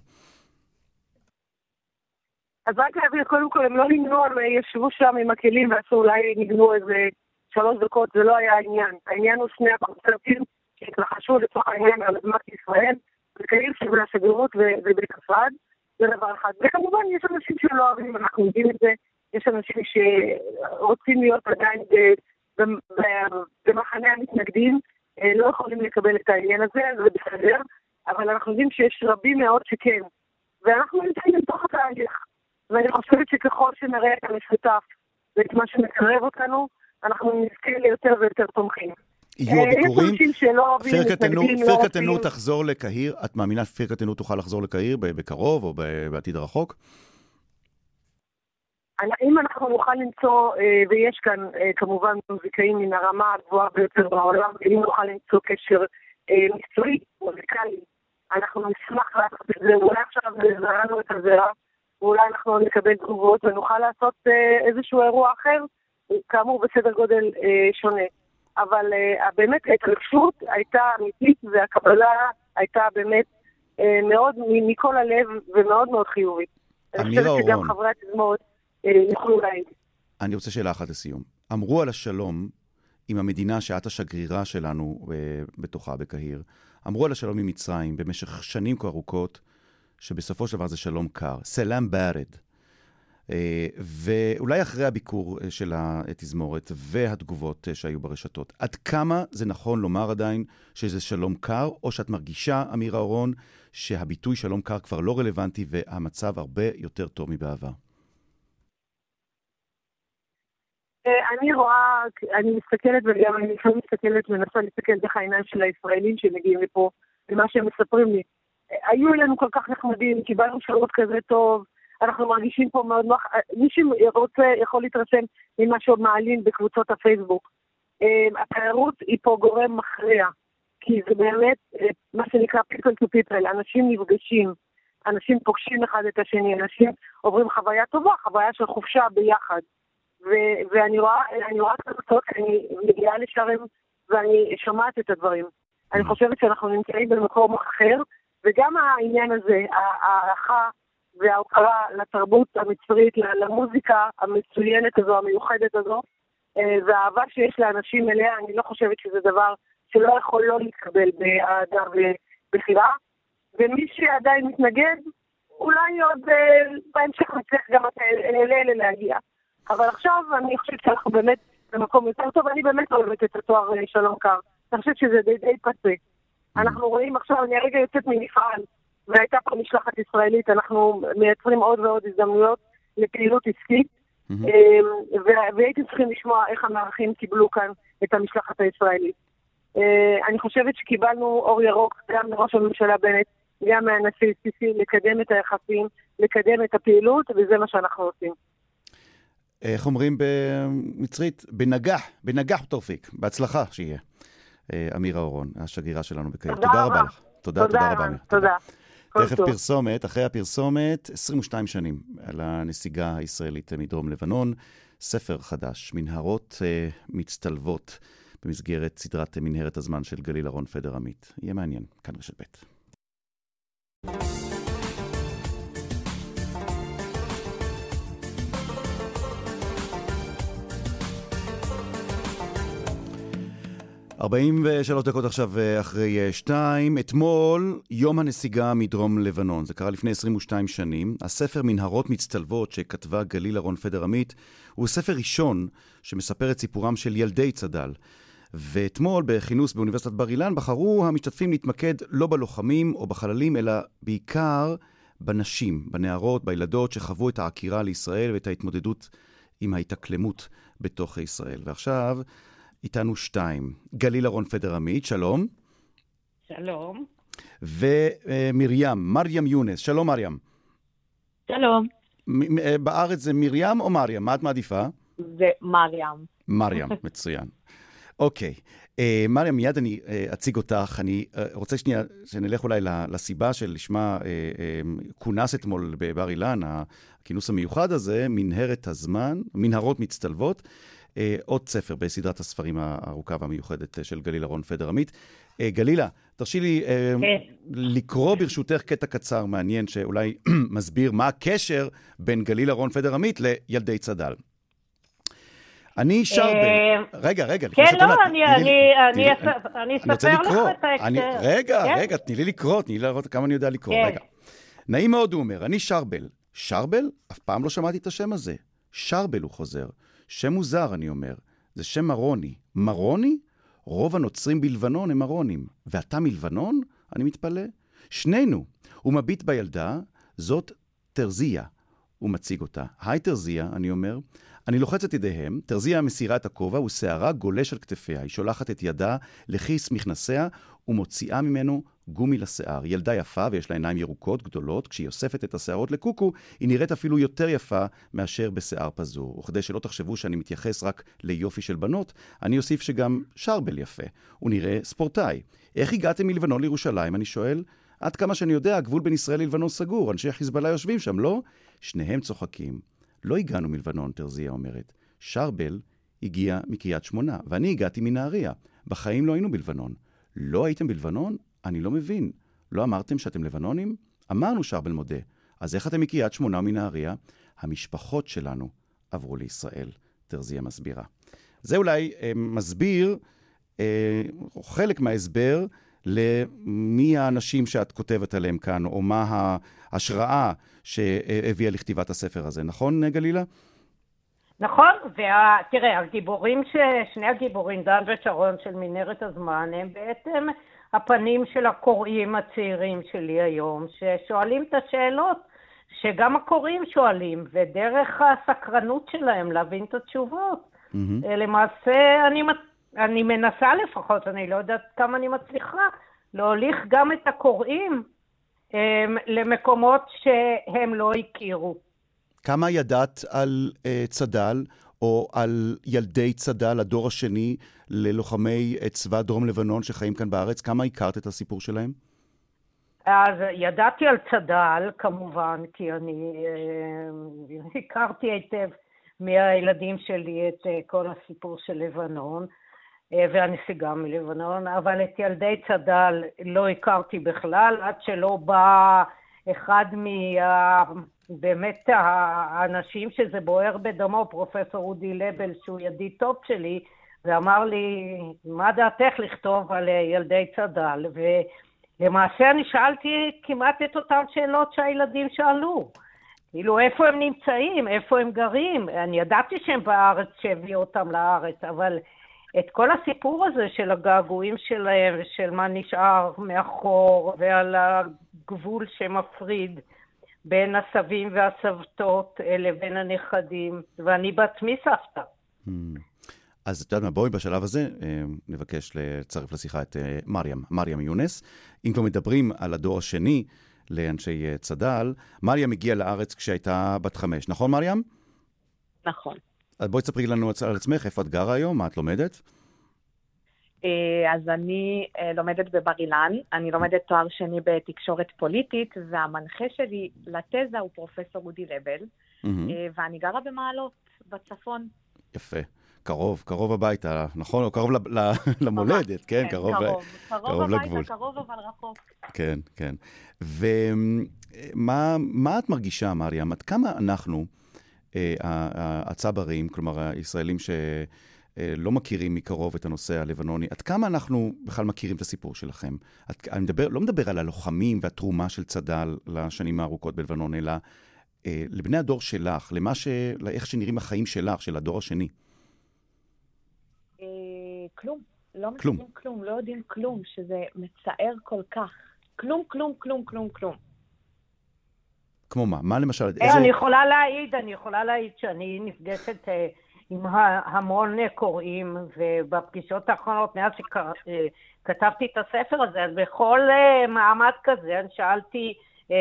Speaker 6: אז רק להבהיר, קודם כל, הם לא ניגנו, הם ישבו שם עם הכלים ועשו אולי ניגנו איזה שלוש דקות, זה לא היה העניין. העניין הוא שני הקונצרטים שהתרחשו לצורך העניין על אדמת ישראל, בקהיר של השגרירות ובית הסעד, זה דבר אחד. וכמובן, יש אנשים שלא אוהבים, אנחנו יודעים את זה, יש אנשים שרוצים להיות עדיין במחנה המתנגדים, אה, לא יכולים לקבל את העניין הזה, זה בסדר, אבל אנחנו יודעים שיש רבים מאוד שכן. ואנחנו נמצאים בתוך התהליך. ואני חושבת שככל שנראה את המשותף ואת מה שמקרב אותנו, אנחנו נזכה ליותר ויותר תומכים.
Speaker 3: יהיו
Speaker 6: אה,
Speaker 3: הביקורים?
Speaker 6: פירקתנו
Speaker 3: לא תחזור לקהיר? את מאמינה שפירקתנו תוכל לחזור לקהיר בקרוב או בעתיד הרחוק?
Speaker 6: אם אנחנו נוכל למצוא, אה, ויש כאן אה, כמובן מוזיקאים מן הרמה הגבוהה ביותר בעולם, אם נוכל למצוא קשר מקצועי, מוזיקלי, אנחנו נשמח לעשות את זה, אולי עכשיו זרענו את הזרע, ואולי אנחנו נקבל תגובות ונוכל לעשות איזשהו אירוע אחר, כאמור בסדר גודל שונה. אבל באמת ההתרגשות הייתה אמיתית והקבלה הייתה באמת מאוד מכל הלב ומאוד מאוד חיובית. אני חושבת שגם חברי התזמורת יוכלו להעיד.
Speaker 3: אני רוצה שאלה אחת לסיום. אמרו על השלום עם המדינה שאת השגרירה שלנו uh, בתוכה, בקהיר, אמרו על השלום עם מצרים במשך שנים כה ארוכות, שבסופו של דבר זה שלום קר. סלאם בארד. אה, ואולי אחרי הביקור אה, של התזמורת והתגובות אה, שהיו ברשתות, עד כמה זה נכון לומר עדיין שזה שלום קר, או שאת מרגישה, אמירה אורון, שהביטוי שלום קר כבר לא רלוונטי והמצב הרבה יותר טוב מבעבר?
Speaker 6: אני רואה, אני מסתכלת וגם אני לפעמים מסתכלת, מנסה להסתכל דרך העיניים של הישראלים שמגיעים לפה, ומה שהם מספרים לי. היו אלינו כל כך נחמדים, קיבלנו שירות כזה טוב, אנחנו מרגישים פה מאוד נוח. מי שרוצה יכול להתרשם ממה שמעלים בקבוצות הפייסבוק. אמ, התיירות היא פה גורם מכריע, כי זה באמת אה, מה שנקרא people to people, אנשים נפגשים, אנשים פוגשים אחד את השני, אנשים עוברים חוויה טובה, חוויה של חופשה ביחד. ו- ואני רואה, רואה את התוצאות, אני מגיעה לשרם ואני שומעת את הדברים. אני חושבת שאנחנו נמצאים במקום אחר, וגם העניין הזה, ההערכה וההוקרה לתרבות המצרית, למוזיקה המצוינת הזו, המיוחדת הזו, אה, והאהבה שיש לאנשים אליה, אני לא חושבת שזה דבר שלא יכול לא להתקבל באהדה ובחירה. ומי שעדיין מתנגד, אולי עוד אה, בהמשך נצליח גם לאלה להגיע. אבל עכשיו אני חושבת שאנחנו באמת במקום יותר טוב, אני באמת אוהבת את התואר אה, שלום קר. אני חושבת שזה די, די פסה. אנחנו רואים עכשיו, אני הרגע יוצאת ממפעל, והייתה פה משלחת ישראלית, אנחנו מייצרים עוד ועוד הזדמנויות לפעילות עסקית, אמ, והייתם צריכים לשמוע איך המארחים קיבלו כאן את המשלחת הישראלית. אה, אני חושבת שקיבלנו אור ירוק גם מראש הממשלה בנט, גם מהנשיא סיסי, לקדם את היחסים, לקדם את הפעילות, וזה מה שאנחנו עושים.
Speaker 3: איך אומרים במצרית? בנגח, בנגח תופיק. בהצלחה שיהיה. אה, אמירה אורון, השגרירה שלנו בקהיר. תודה, תודה רבה לך. תודה, תודה, תודה רבה, אמיר.
Speaker 6: תודה.
Speaker 3: תכף טוב. פרסומת, אחרי הפרסומת, 22 שנים על הנסיגה הישראלית מדרום לבנון. ספר חדש, מנהרות uh, מצטלבות, במסגרת סדרת מנהרת הזמן של גליל אהרון פדר עמית. יהיה מעניין, כאן רשת ב'. 43 דקות עכשיו אה, אחרי 2. אה, אתמול, יום הנסיגה מדרום לבנון. זה קרה לפני 22 שנים. הספר מנהרות מצטלבות שכתבה גליל אהרון פדר עמית הוא ספר ראשון שמספר את סיפורם של ילדי צד"ל. ואתמול, בכינוס באוניברסיטת בר אילן, בחרו המשתתפים להתמקד לא בלוחמים או בחללים, אלא בעיקר בנשים, בנערות, בילדות שחוו את העקירה לישראל ואת ההתמודדות עם ההתאקלמות בתוך ישראל. ועכשיו... איתנו שתיים. גליל אהרון פדר עמית, שלום.
Speaker 7: שלום.
Speaker 3: ומרים, מרים יונס. שלום, מרים.
Speaker 7: שלום.
Speaker 3: אה, בארץ זה מרים או מרים? מה את מעדיפה?
Speaker 7: זה מרים.
Speaker 3: מרים, מצוין. אוקיי. uh, מרים, מיד אני uh, אציג אותך. אני uh, רוצה שנייה, שנלך אולי לסיבה שלשמה uh, uh, כונס אתמול בבר אילן, הכינוס המיוחד הזה, מנהרת הזמן, מנהרות מצטלבות. אה, עוד ספר בסדרת הספרים הארוכה והמיוחדת אה, של גליל אהרון פדר עמית. אה, גלילה, תרשי לי
Speaker 7: כן.
Speaker 3: לקרוא ברשותך קטע קצר מעניין שאולי מסביר מה הקשר בין גלילה רון פדר עמית לילדי צד"ל. אני שרבל,
Speaker 7: אה,
Speaker 3: רגע, רגע,
Speaker 7: כן, לא, אני- אספר. לך את ההקשר.
Speaker 3: אני- רגע,
Speaker 7: כן.
Speaker 3: רגע, תני לי לקרוא, תני לי להראות כמה אני יודע לקרוא.
Speaker 7: כן.
Speaker 3: רגע. נעים מאוד, הוא אומר, אני שרבל. שרבל? אף פעם לא שמעתי את השם הזה. שרבל, הוא חוזר. שם מוזר, אני אומר. זה שם מרוני. מרוני? רוב הנוצרים בלבנון הם מרונים. ואתה מלבנון? אני מתפלא. שנינו. הוא מביט בילדה, זאת תרזיה. הוא מציג אותה. היי תרזיה, אני אומר. אני לוחץ את ידיהם, תרזיה מסירה את הכובע ושערה גולש על כתפיה. היא שולחת את ידה לכיס מכנסיה ומוציאה ממנו גומי לשיער. ילדה יפה ויש לה עיניים ירוקות גדולות, כשהיא אוספת את השערות לקוקו, היא נראית אפילו יותר יפה מאשר בשיער פזור. וכדי שלא תחשבו שאני מתייחס רק ליופי של בנות, אני אוסיף שגם שרבל יפה. הוא נראה ספורטאי. איך הגעתם מלבנון לירושלים? אני שואל. עד כמה שאני יודע, הגבול בין ישראל ללבנון סגור. אנשי חיזבאללה יושבים שם, לא? שניהם צוחקים. לא הגענו מלבנון, תרזיה אומרת. שרבל הגיע מקריית שמונה, ואני הגעתי מנהריה. בחיים לא היינו בלבנון. לא הייתם בלבנון? אני לא מבין. לא אמרתם שאתם לבנונים? אמרנו, שרבל מודה. אז איך אתם מקריית שמונה ומנהריה? המשפחות שלנו עברו לישראל, תרזיה מסבירה. זה אולי אה, מסביר, אה, או חלק מההסבר, למי האנשים שאת כותבת עליהם כאן, או מה ההשראה שהביאה לכתיבת הספר הזה. נכון, גלילה?
Speaker 7: נכון, ותראה, הגיבורים, ש... שני הגיבורים, דן ושרון של מנהרת הזמן, הם בעצם הפנים של הקוראים הצעירים שלי היום, ששואלים את השאלות שגם הקוראים שואלים, ודרך הסקרנות שלהם להבין את התשובות.
Speaker 3: Mm-hmm.
Speaker 7: למעשה, אני, אני מנסה לפחות, אני לא יודעת כמה אני מצליחה, להוליך גם את הקוראים הם, למקומות שהם לא הכירו.
Speaker 3: כמה ידעת על uh, צד"ל, או על ילדי צד"ל, הדור השני ללוחמי uh, צבא דרום לבנון שחיים כאן בארץ? כמה הכרת את הסיפור שלהם?
Speaker 7: אז ידעתי על צד"ל, כמובן, כי אני אה, הכרתי היטב מהילדים שלי את אה, כל הסיפור של לבנון, אה, והנסיגה מלבנון, אבל את ילדי צד"ל לא הכרתי בכלל, עד שלא בא אחד מה... באמת האנשים שזה בוער בדמו, פרופסור אודי לבל, שהוא ידיד טוב שלי, ואמר לי, מה דעתך לכתוב על אה, ילדי צד"ל? ו... למעשה אני שאלתי כמעט את אותן שאלות שהילדים שאלו. כאילו, איפה הם נמצאים? איפה הם גרים? אני ידעתי שהם בארץ, שהביאו אותם לארץ, אבל את כל הסיפור הזה של הגעגועים שלהם ושל מה נשאר מאחור ועל הגבול שמפריד בין הסבים והסבתות לבין הנכדים, ואני בעצמי סבתא.
Speaker 3: Hmm. אז את יודעת מה, בואי בשלב הזה אה, נבקש לצרף לשיחה את אה, מריam, מריam יונס. אם כבר מדברים על הדור השני לאנשי אה, צד"ל, מריam הגיעה לארץ כשהייתה בת חמש, נכון מריam?
Speaker 8: נכון.
Speaker 3: אז בואי תספרי לנו על עצמך, איפה את גרה היום, מה את לומדת?
Speaker 8: אה, אז אני אה, לומדת בבר אילן, אני לומדת תואר שני בתקשורת פוליטית, והמנחה שלי לתזה הוא פרופסור אודי לבל. אה, ואני גרה במעלות, בצפון.
Speaker 3: יפה. קרוב, קרוב הביתה, נכון? או קרוב למולדת, כן, קרוב.
Speaker 8: קרוב, קרוב
Speaker 3: קרוב
Speaker 8: הביתה,
Speaker 3: לגבול.
Speaker 8: קרוב אבל רחוק.
Speaker 3: כן, כן. ומה מה את מרגישה, מריam? עד כמה אנחנו, הצברים, כלומר, הישראלים שלא מכירים מקרוב את הנושא הלבנוני, עד כמה אנחנו בכלל מכירים את הסיפור שלכם? עד, אני מדבר, לא מדבר על הלוחמים והתרומה של צד"ל לשנים הארוכות בלבנון, אלא אה, לבני הדור שלך, למה ש... לאיך שנראים החיים שלך, של הדור השני.
Speaker 8: אה, כלום, לא
Speaker 3: כלום.
Speaker 8: מכירים כלום, לא יודעים כלום, שזה מצער כל כך. כלום, כלום, כלום, כלום, כלום.
Speaker 3: כמו מה? מה למשל?
Speaker 7: איזה... אני יכולה להעיד, אני יכולה להעיד שאני נפגשת אה, עם המון אה, קוראים, ובפגישות האחרונות, מאז שכתבתי את הספר הזה, אז בכל אה, מעמד כזה אני שאלתי אה,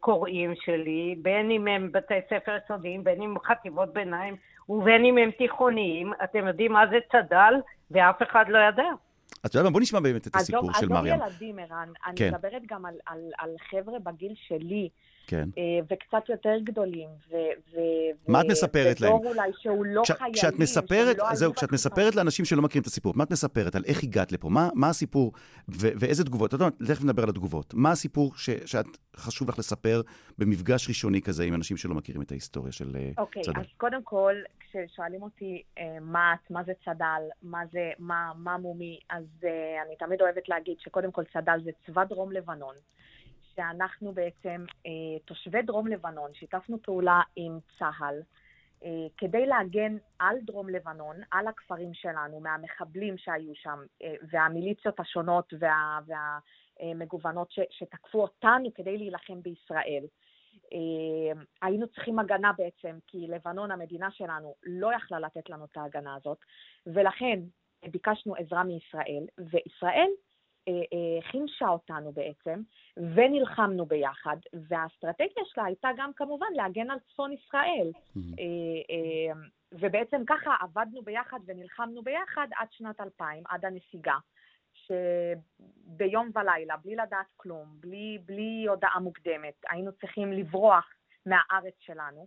Speaker 7: קוראים שלי, בין אם הם בתי ספר יסודיים, בין אם חטיבות ביניים, ובין אם הם תיכוניים, אתם יודעים מה זה צד"ל, ואף אחד לא ידע.
Speaker 3: את יודעת מה? בוא נשמע באמת את הסיפור
Speaker 8: עזוב,
Speaker 3: של
Speaker 8: עזוב
Speaker 3: מריam.
Speaker 8: ילדים, ערן. אני
Speaker 3: כן.
Speaker 8: מדברת גם על חבר'ה בגיל שלי,
Speaker 3: כן.
Speaker 8: וקצת יותר גדולים. ו- ו-
Speaker 3: מה את מספרת להם?
Speaker 8: ודור אולי שהוא לא
Speaker 3: כש-
Speaker 8: חיילים.
Speaker 3: כשאת מספרת,
Speaker 8: לא
Speaker 3: זהו, כשאת. מספרת לאנשים שלא מכירים את הסיפור, מה את מספרת? על איך הגעת לפה? מה, מה הסיפור ו- ואיזה תגובות? את יודעת, תכף נדבר על התגובות. מה הסיפור ש- שאת חשוב לך לספר במפגש ראשוני כזה עם אנשים שלא מכירים את ההיסטוריה של אה,
Speaker 8: אוקיי,
Speaker 3: צד"ל?
Speaker 8: אז קודם כל, כששואלים אותי אה, מה את, מה זה צד"ל, מה זה, מה, מה מומי, אז אה, אני תמיד אוהבת להגיד שקודם כל צד"ל זה צבא דרום לבנון, שאנחנו בעצם, אה, תושבי דרום לבנון, שיתפנו פעולה עם צה"ל, אה, כדי להגן על דרום לבנון, על הכפרים שלנו, מהמחבלים שהיו שם, אה, והמיליציות השונות וה, והמגוונות ש, שתקפו אותנו כדי להילחם בישראל. אה, היינו צריכים הגנה בעצם, כי לבנון, המדינה שלנו, לא יכלה לתת לנו את ההגנה הזאת, ולכן ביקשנו עזרה מישראל, וישראל אה, אה, חימשה אותנו בעצם, ונלחמנו ביחד, והאסטרטגיה שלה הייתה גם כמובן להגן על צפון ישראל.
Speaker 3: Mhm.
Speaker 8: אה, אה, ובעצם ככה עבדנו ביחד ונלחמנו ביחד עד שנת 2000, עד הנסיגה. שביום ולילה, בלי לדעת כלום, בלי, בלי הודעה מוקדמת, היינו צריכים לברוח מהארץ שלנו,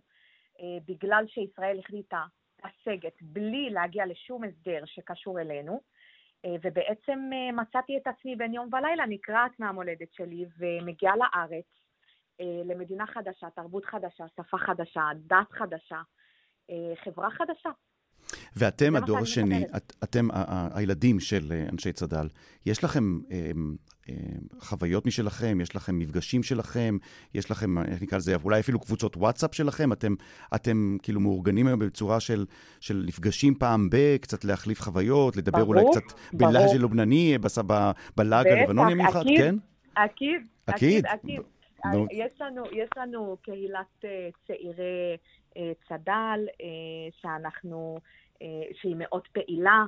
Speaker 8: אה, בגלל שישראל החליטה לסגת בלי להגיע לשום הסדר שקשור אלינו, אה, ובעצם אה, מצאתי את עצמי בין יום ולילה נקרעת מהמולדת שלי ומגיעה לארץ, אה, למדינה חדשה, תרבות חדשה, שפה חדשה, דת חדשה, אה, חברה חדשה.
Speaker 3: ואתם, הדור השני. את, אתם, ה- ה- הילדים של אה, אנשי צד"ל, יש לכם אה, אה, חוויות משלכם? יש לכם מפגשים שלכם? יש לכם, איך נקרא לזה, אולי אפילו קבוצות וואטסאפ שלכם? אתם, אתם כאילו מאורגנים היום בצורה של, של נפגשים פעם ב, קצת להחליף חוויות, לדבר
Speaker 8: ברור,
Speaker 3: אולי קצת
Speaker 8: ברור.
Speaker 3: בלהג' הלבנוני, בס- ב- בלעג
Speaker 8: בטח,
Speaker 3: הלבנוני המיוחד,
Speaker 8: אקיד.
Speaker 3: כן?
Speaker 8: עקיד.
Speaker 3: עקיד,
Speaker 8: עקיד.
Speaker 3: נו.
Speaker 8: יש לנו, יש לנו קהילת אה, צעירי אה, צד"ל, אה, שאנחנו, אה, שהיא מאוד פעילה, אה,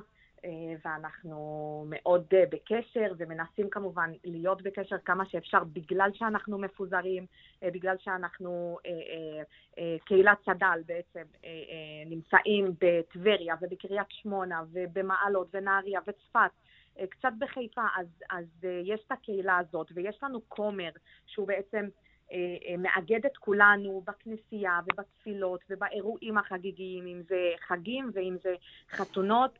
Speaker 8: ואנחנו מאוד אה, בקשר, ומנסים כמובן להיות בקשר כמה שאפשר, בגלל שאנחנו מפוזרים, אה, בגלל שאנחנו, אה, אה, אה, קהילת צד"ל בעצם, אה, אה, נמצאים בטבריה ובקריית שמונה ובמעלות ונהריה וצפת. אה, קצת בחיפה, אז, אז אה, יש את הקהילה הזאת, ויש לנו כומר שהוא בעצם אה, אה, מאגד את כולנו בכנסייה ובתפילות ובאירועים החגיגיים, אם זה חגים ואם זה חתונות, אה,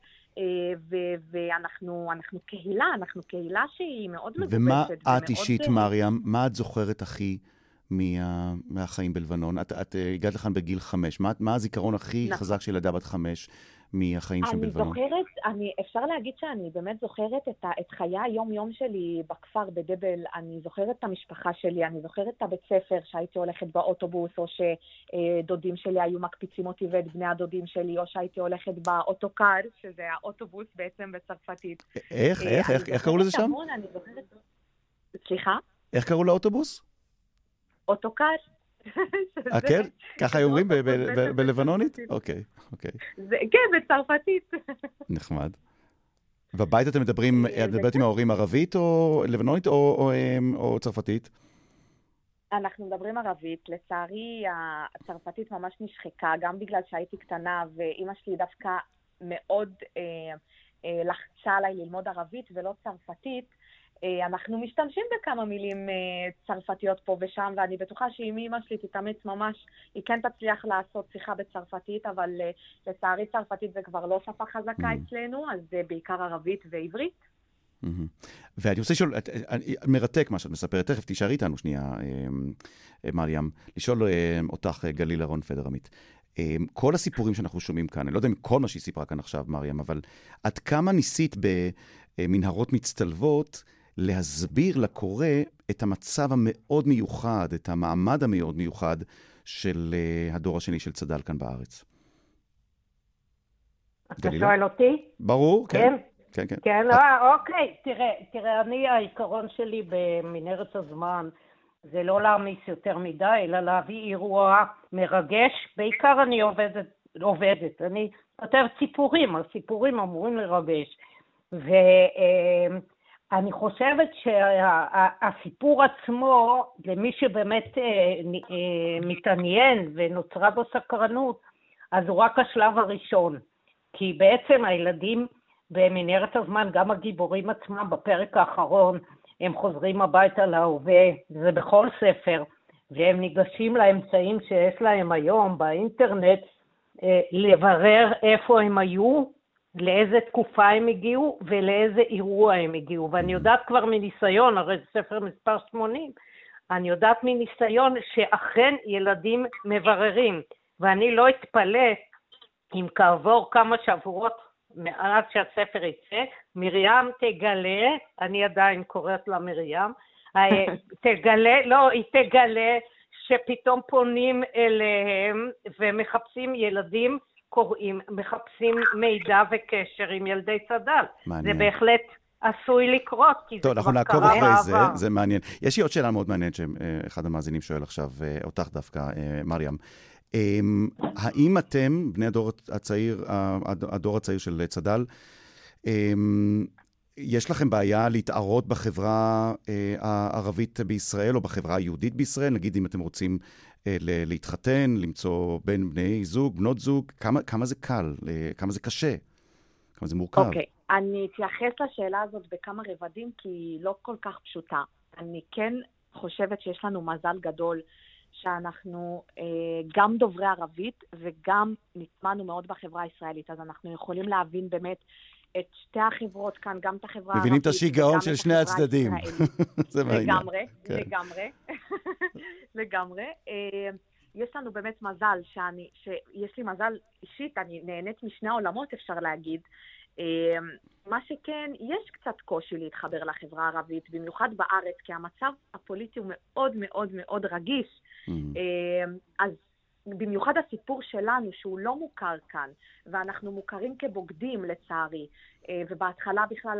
Speaker 8: ו- ואנחנו אנחנו קהילה, אנחנו קהילה שהיא מאוד מגובשת.
Speaker 3: ומה את
Speaker 8: ומאוד,
Speaker 3: אישית,
Speaker 8: אה,
Speaker 3: מרים, מה את זוכרת הכי מה, מהחיים בלבנון? את, את אה, הגעת לכאן בגיל חמש. מה, מה הזיכרון הכי
Speaker 8: נכון.
Speaker 3: חזק של ילדה בת חמש מהחיים שם
Speaker 8: אני
Speaker 3: בלבנון?
Speaker 8: זוכרת, אני, אפשר להגיד שאני באמת זוכרת את, ה, את חיי היום-יום שלי בכפר, בדבל. אני זוכרת את המשפחה שלי, אני זוכרת את הבית ספר שהייתי הולכת באוטובוס, או שדודים שלי היו מקפיצים אותי ואת בני הדודים שלי, או שהייתי הולכת באוטוקר, שזה האוטובוס בעצם בצרפתית.
Speaker 3: איך,
Speaker 8: אה,
Speaker 3: איך,
Speaker 8: אני
Speaker 3: איך, איך קראו לזה שם?
Speaker 8: המון, אני זוכרת... סליחה?
Speaker 3: איך קראו לאוטובוס?
Speaker 8: אוטוקר.
Speaker 3: אה, כן? ככה אומרים בלבנונית? אוקיי, אוקיי,
Speaker 8: כן, בצרפתית.
Speaker 3: נחמד. בבית אתם מדברים,
Speaker 8: אה,
Speaker 3: את מדברת. עם ההורים ערבית או לבנונית אמ, או צרפתית?
Speaker 8: אנחנו מדברים ערבית, לצערי הצרפתית ממש נשחקה, גם בגלל שהייתי קטנה ואימא שלי דווקא מאוד אה, אה, לחצה עליי ללמוד ערבית ולא צרפתית. אה, אנחנו משתמשים בכמה מילים אה, צרפתיות פה ושם, ואני בטוחה שאם אימא שלי תתאמץ ממש, היא כן תצליח לעשות שיחה בצרפתית, אבל אה, לצערי צרפתית זה כבר לא שפה חזקה
Speaker 3: Mm.
Speaker 8: אצלנו, אז זה בעיקר ערבית ועברית.
Speaker 3: מהמם. ואני רוצה לשאול, את- אני- מרתק מה שאת מספרת, תכף תישארי איתנו שנייה, מרים, לשאול אותך, אה, גליל אהרון פדרמית. אמ, כל הסיפורים שאנחנו שומעים כאן, אני לא יודע אם כל מה שהיא סיפרה כאן עכשיו, מרים, אבל עד כמה ניסית במנהרות מצטלבות להסביר לקורא את המצב המאוד מיוחד, את המעמד המאוד מיוחד של אה, הדור השני של צד"ל כאן בארץ?
Speaker 7: אתה
Speaker 3: גלילה?
Speaker 7: שואל אותי?
Speaker 3: ברור, כן.
Speaker 7: כן?
Speaker 3: כן, כן.
Speaker 7: כן, אה, אוקיי. תראה, תראה, אני, העיקרון שלי במנהרת הזמן זה לא להעמיס יותר מדי, אלא להביא אירוע מרגש. בעיקר אני עובדת, עובדת. אני כותבת סיפורים, הסיפורים אמורים לרגש. ואני חושבת שהסיפור עצמו, למי שבאמת אה, אה, מתעניין ונוצרה בו סקרנות, אז הוא רק השלב הראשון. כי בעצם הילדים במנהרת הזמן, גם הגיבורים עצמם בפרק האחרון, הם חוזרים הביתה להווה, זה בכל ספר, והם ניגשים לאמצעים שיש להם היום באינטרנט, אה, לברר איפה הם היו, לאיזה תקופה הם הגיעו ולאיזה אירוע הם הגיעו. ואני יודעת כבר מניסיון, הרי זה ספר מספר 80, אני יודעת מניסיון שאכן ילדים מבררים, ואני לא אתפלא אם כעבור כמה שבועות מאז שהספר יצא, מרים תגלה, אני עדיין קוראת לה מרים, אה, תגלה, לא, היא תגלה שפתאום פונים אליהם ומחפשים ילדים קוראים, מחפשים מידע וקשר עם ילדי צד"ל. מעניין. זה בהחלט עשוי לקרות, כי
Speaker 3: טוב,
Speaker 7: זה כבר
Speaker 3: קרה
Speaker 7: בעבר.
Speaker 3: טוב, אנחנו נעקוב אחרי זה, זה מעניין. יש לי עוד שאלה מאוד מעניינת שאחד המאזינים שואל עכשיו, אה, אותך דווקא, אה, מרים. אמ, האם אתם, בני הדור הצעיר, הדור הצעיר של צד"ל, אמ, יש לכם בעיה להתערות בחברה אה, הערבית בישראל או בחברה היהודית בישראל? נגיד אם אתם רוצים להתחתן, למצוא בין בני זוג, בנות זוג, כמה, כמה זה קל, אה, כמה זה קשה, כמה זה מורכב.
Speaker 8: אוקיי, okay. אני אתייחס לשאלה הזאת בכמה רבדים, כי היא לא כל כך פשוטה. אני כן חושבת שיש לנו מזל גדול שאנחנו אה, גם דוברי ערבית וגם נטמענו מאוד בחברה הישראלית, אז אנחנו יכולים להבין באמת את שתי החברות כאן, גם את החברה הערבית.
Speaker 3: מבינים את השיגעון של שני הצדדים.
Speaker 8: זה מעניין. לגמרי, כן. לגמרי, לגמרי. אה, יש לנו באמת מזל, שאני, שיש לי מזל אישית, אני נהנית משני העולמות, אפשר להגיד. אה, מה שכן, יש קצת קושי להתחבר לחברה הערבית, במיוחד בארץ, כי המצב הפוליטי הוא מאוד מאוד מאוד רגיש. Mm-hmm. אז במיוחד הסיפור שלנו, שהוא לא מוכר כאן, ואנחנו מוכרים כבוגדים לצערי, אה, ובהתחלה בכלל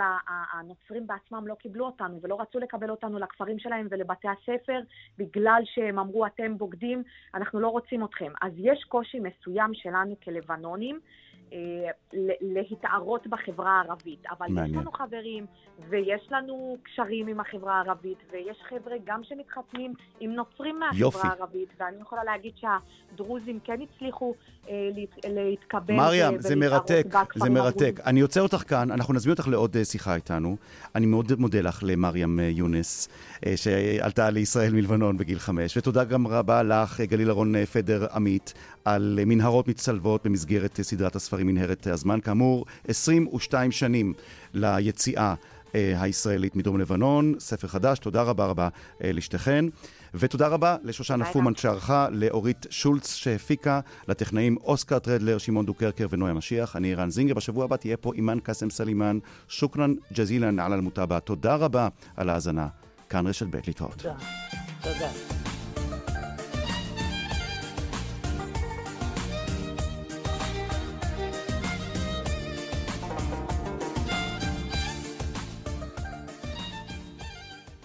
Speaker 8: הנוצרים בעצמם לא קיבלו אותנו ולא רצו לקבל אותנו לכפרים שלהם ולבתי הספר, בגלל שהם אמרו, אתם בוגדים, אנחנו לא רוצים אתכם. אז יש קושי מסוים שלנו כלבנונים. אה, להתערות בחברה הערבית. אבל מעניין. יש לנו חברים, ויש לנו קשרים עם החברה הערבית, ויש חבר'ה גם שמתחתנים עם נוצרים מהחברה יופי. הערבית, ואני יכולה להגיד שהדרוזים כן הצליחו אה, להתקבל.
Speaker 3: מרים, זה מרתק, זה מרתק. אני עוצר אותך כאן, אנחנו נזמין אותך לעוד אה, שיחה איתנו. אני מאוד מודה לך למרים אה, יונס, אה, שעלתה לישראל מלבנון בגיל חמש, ותודה גם רבה לך, גליל אהרון פדר עמית, על מנהרות מצטלבות במסגרת סדרת הספרים מנהרת הזמן. כאמור, 22 שנים ליציאה הישראלית מדרום לבנון, ספר חדש, תודה רבה רבה לשתיכן. ותודה רבה לשושנה פומן שערכה, לאורית שולץ שהפיקה, לטכנאים אוסקר טרדלר, שמעון דוקרקר ונויה משיח. אני ערן זינגר. בשבוע הבא תהיה פה אימאן קאסם סלימאן. شكرا جزيلا على المتابعة. תודה רבה על ההאזנה. כאן רשת ב' להתראות. תודה. תודה.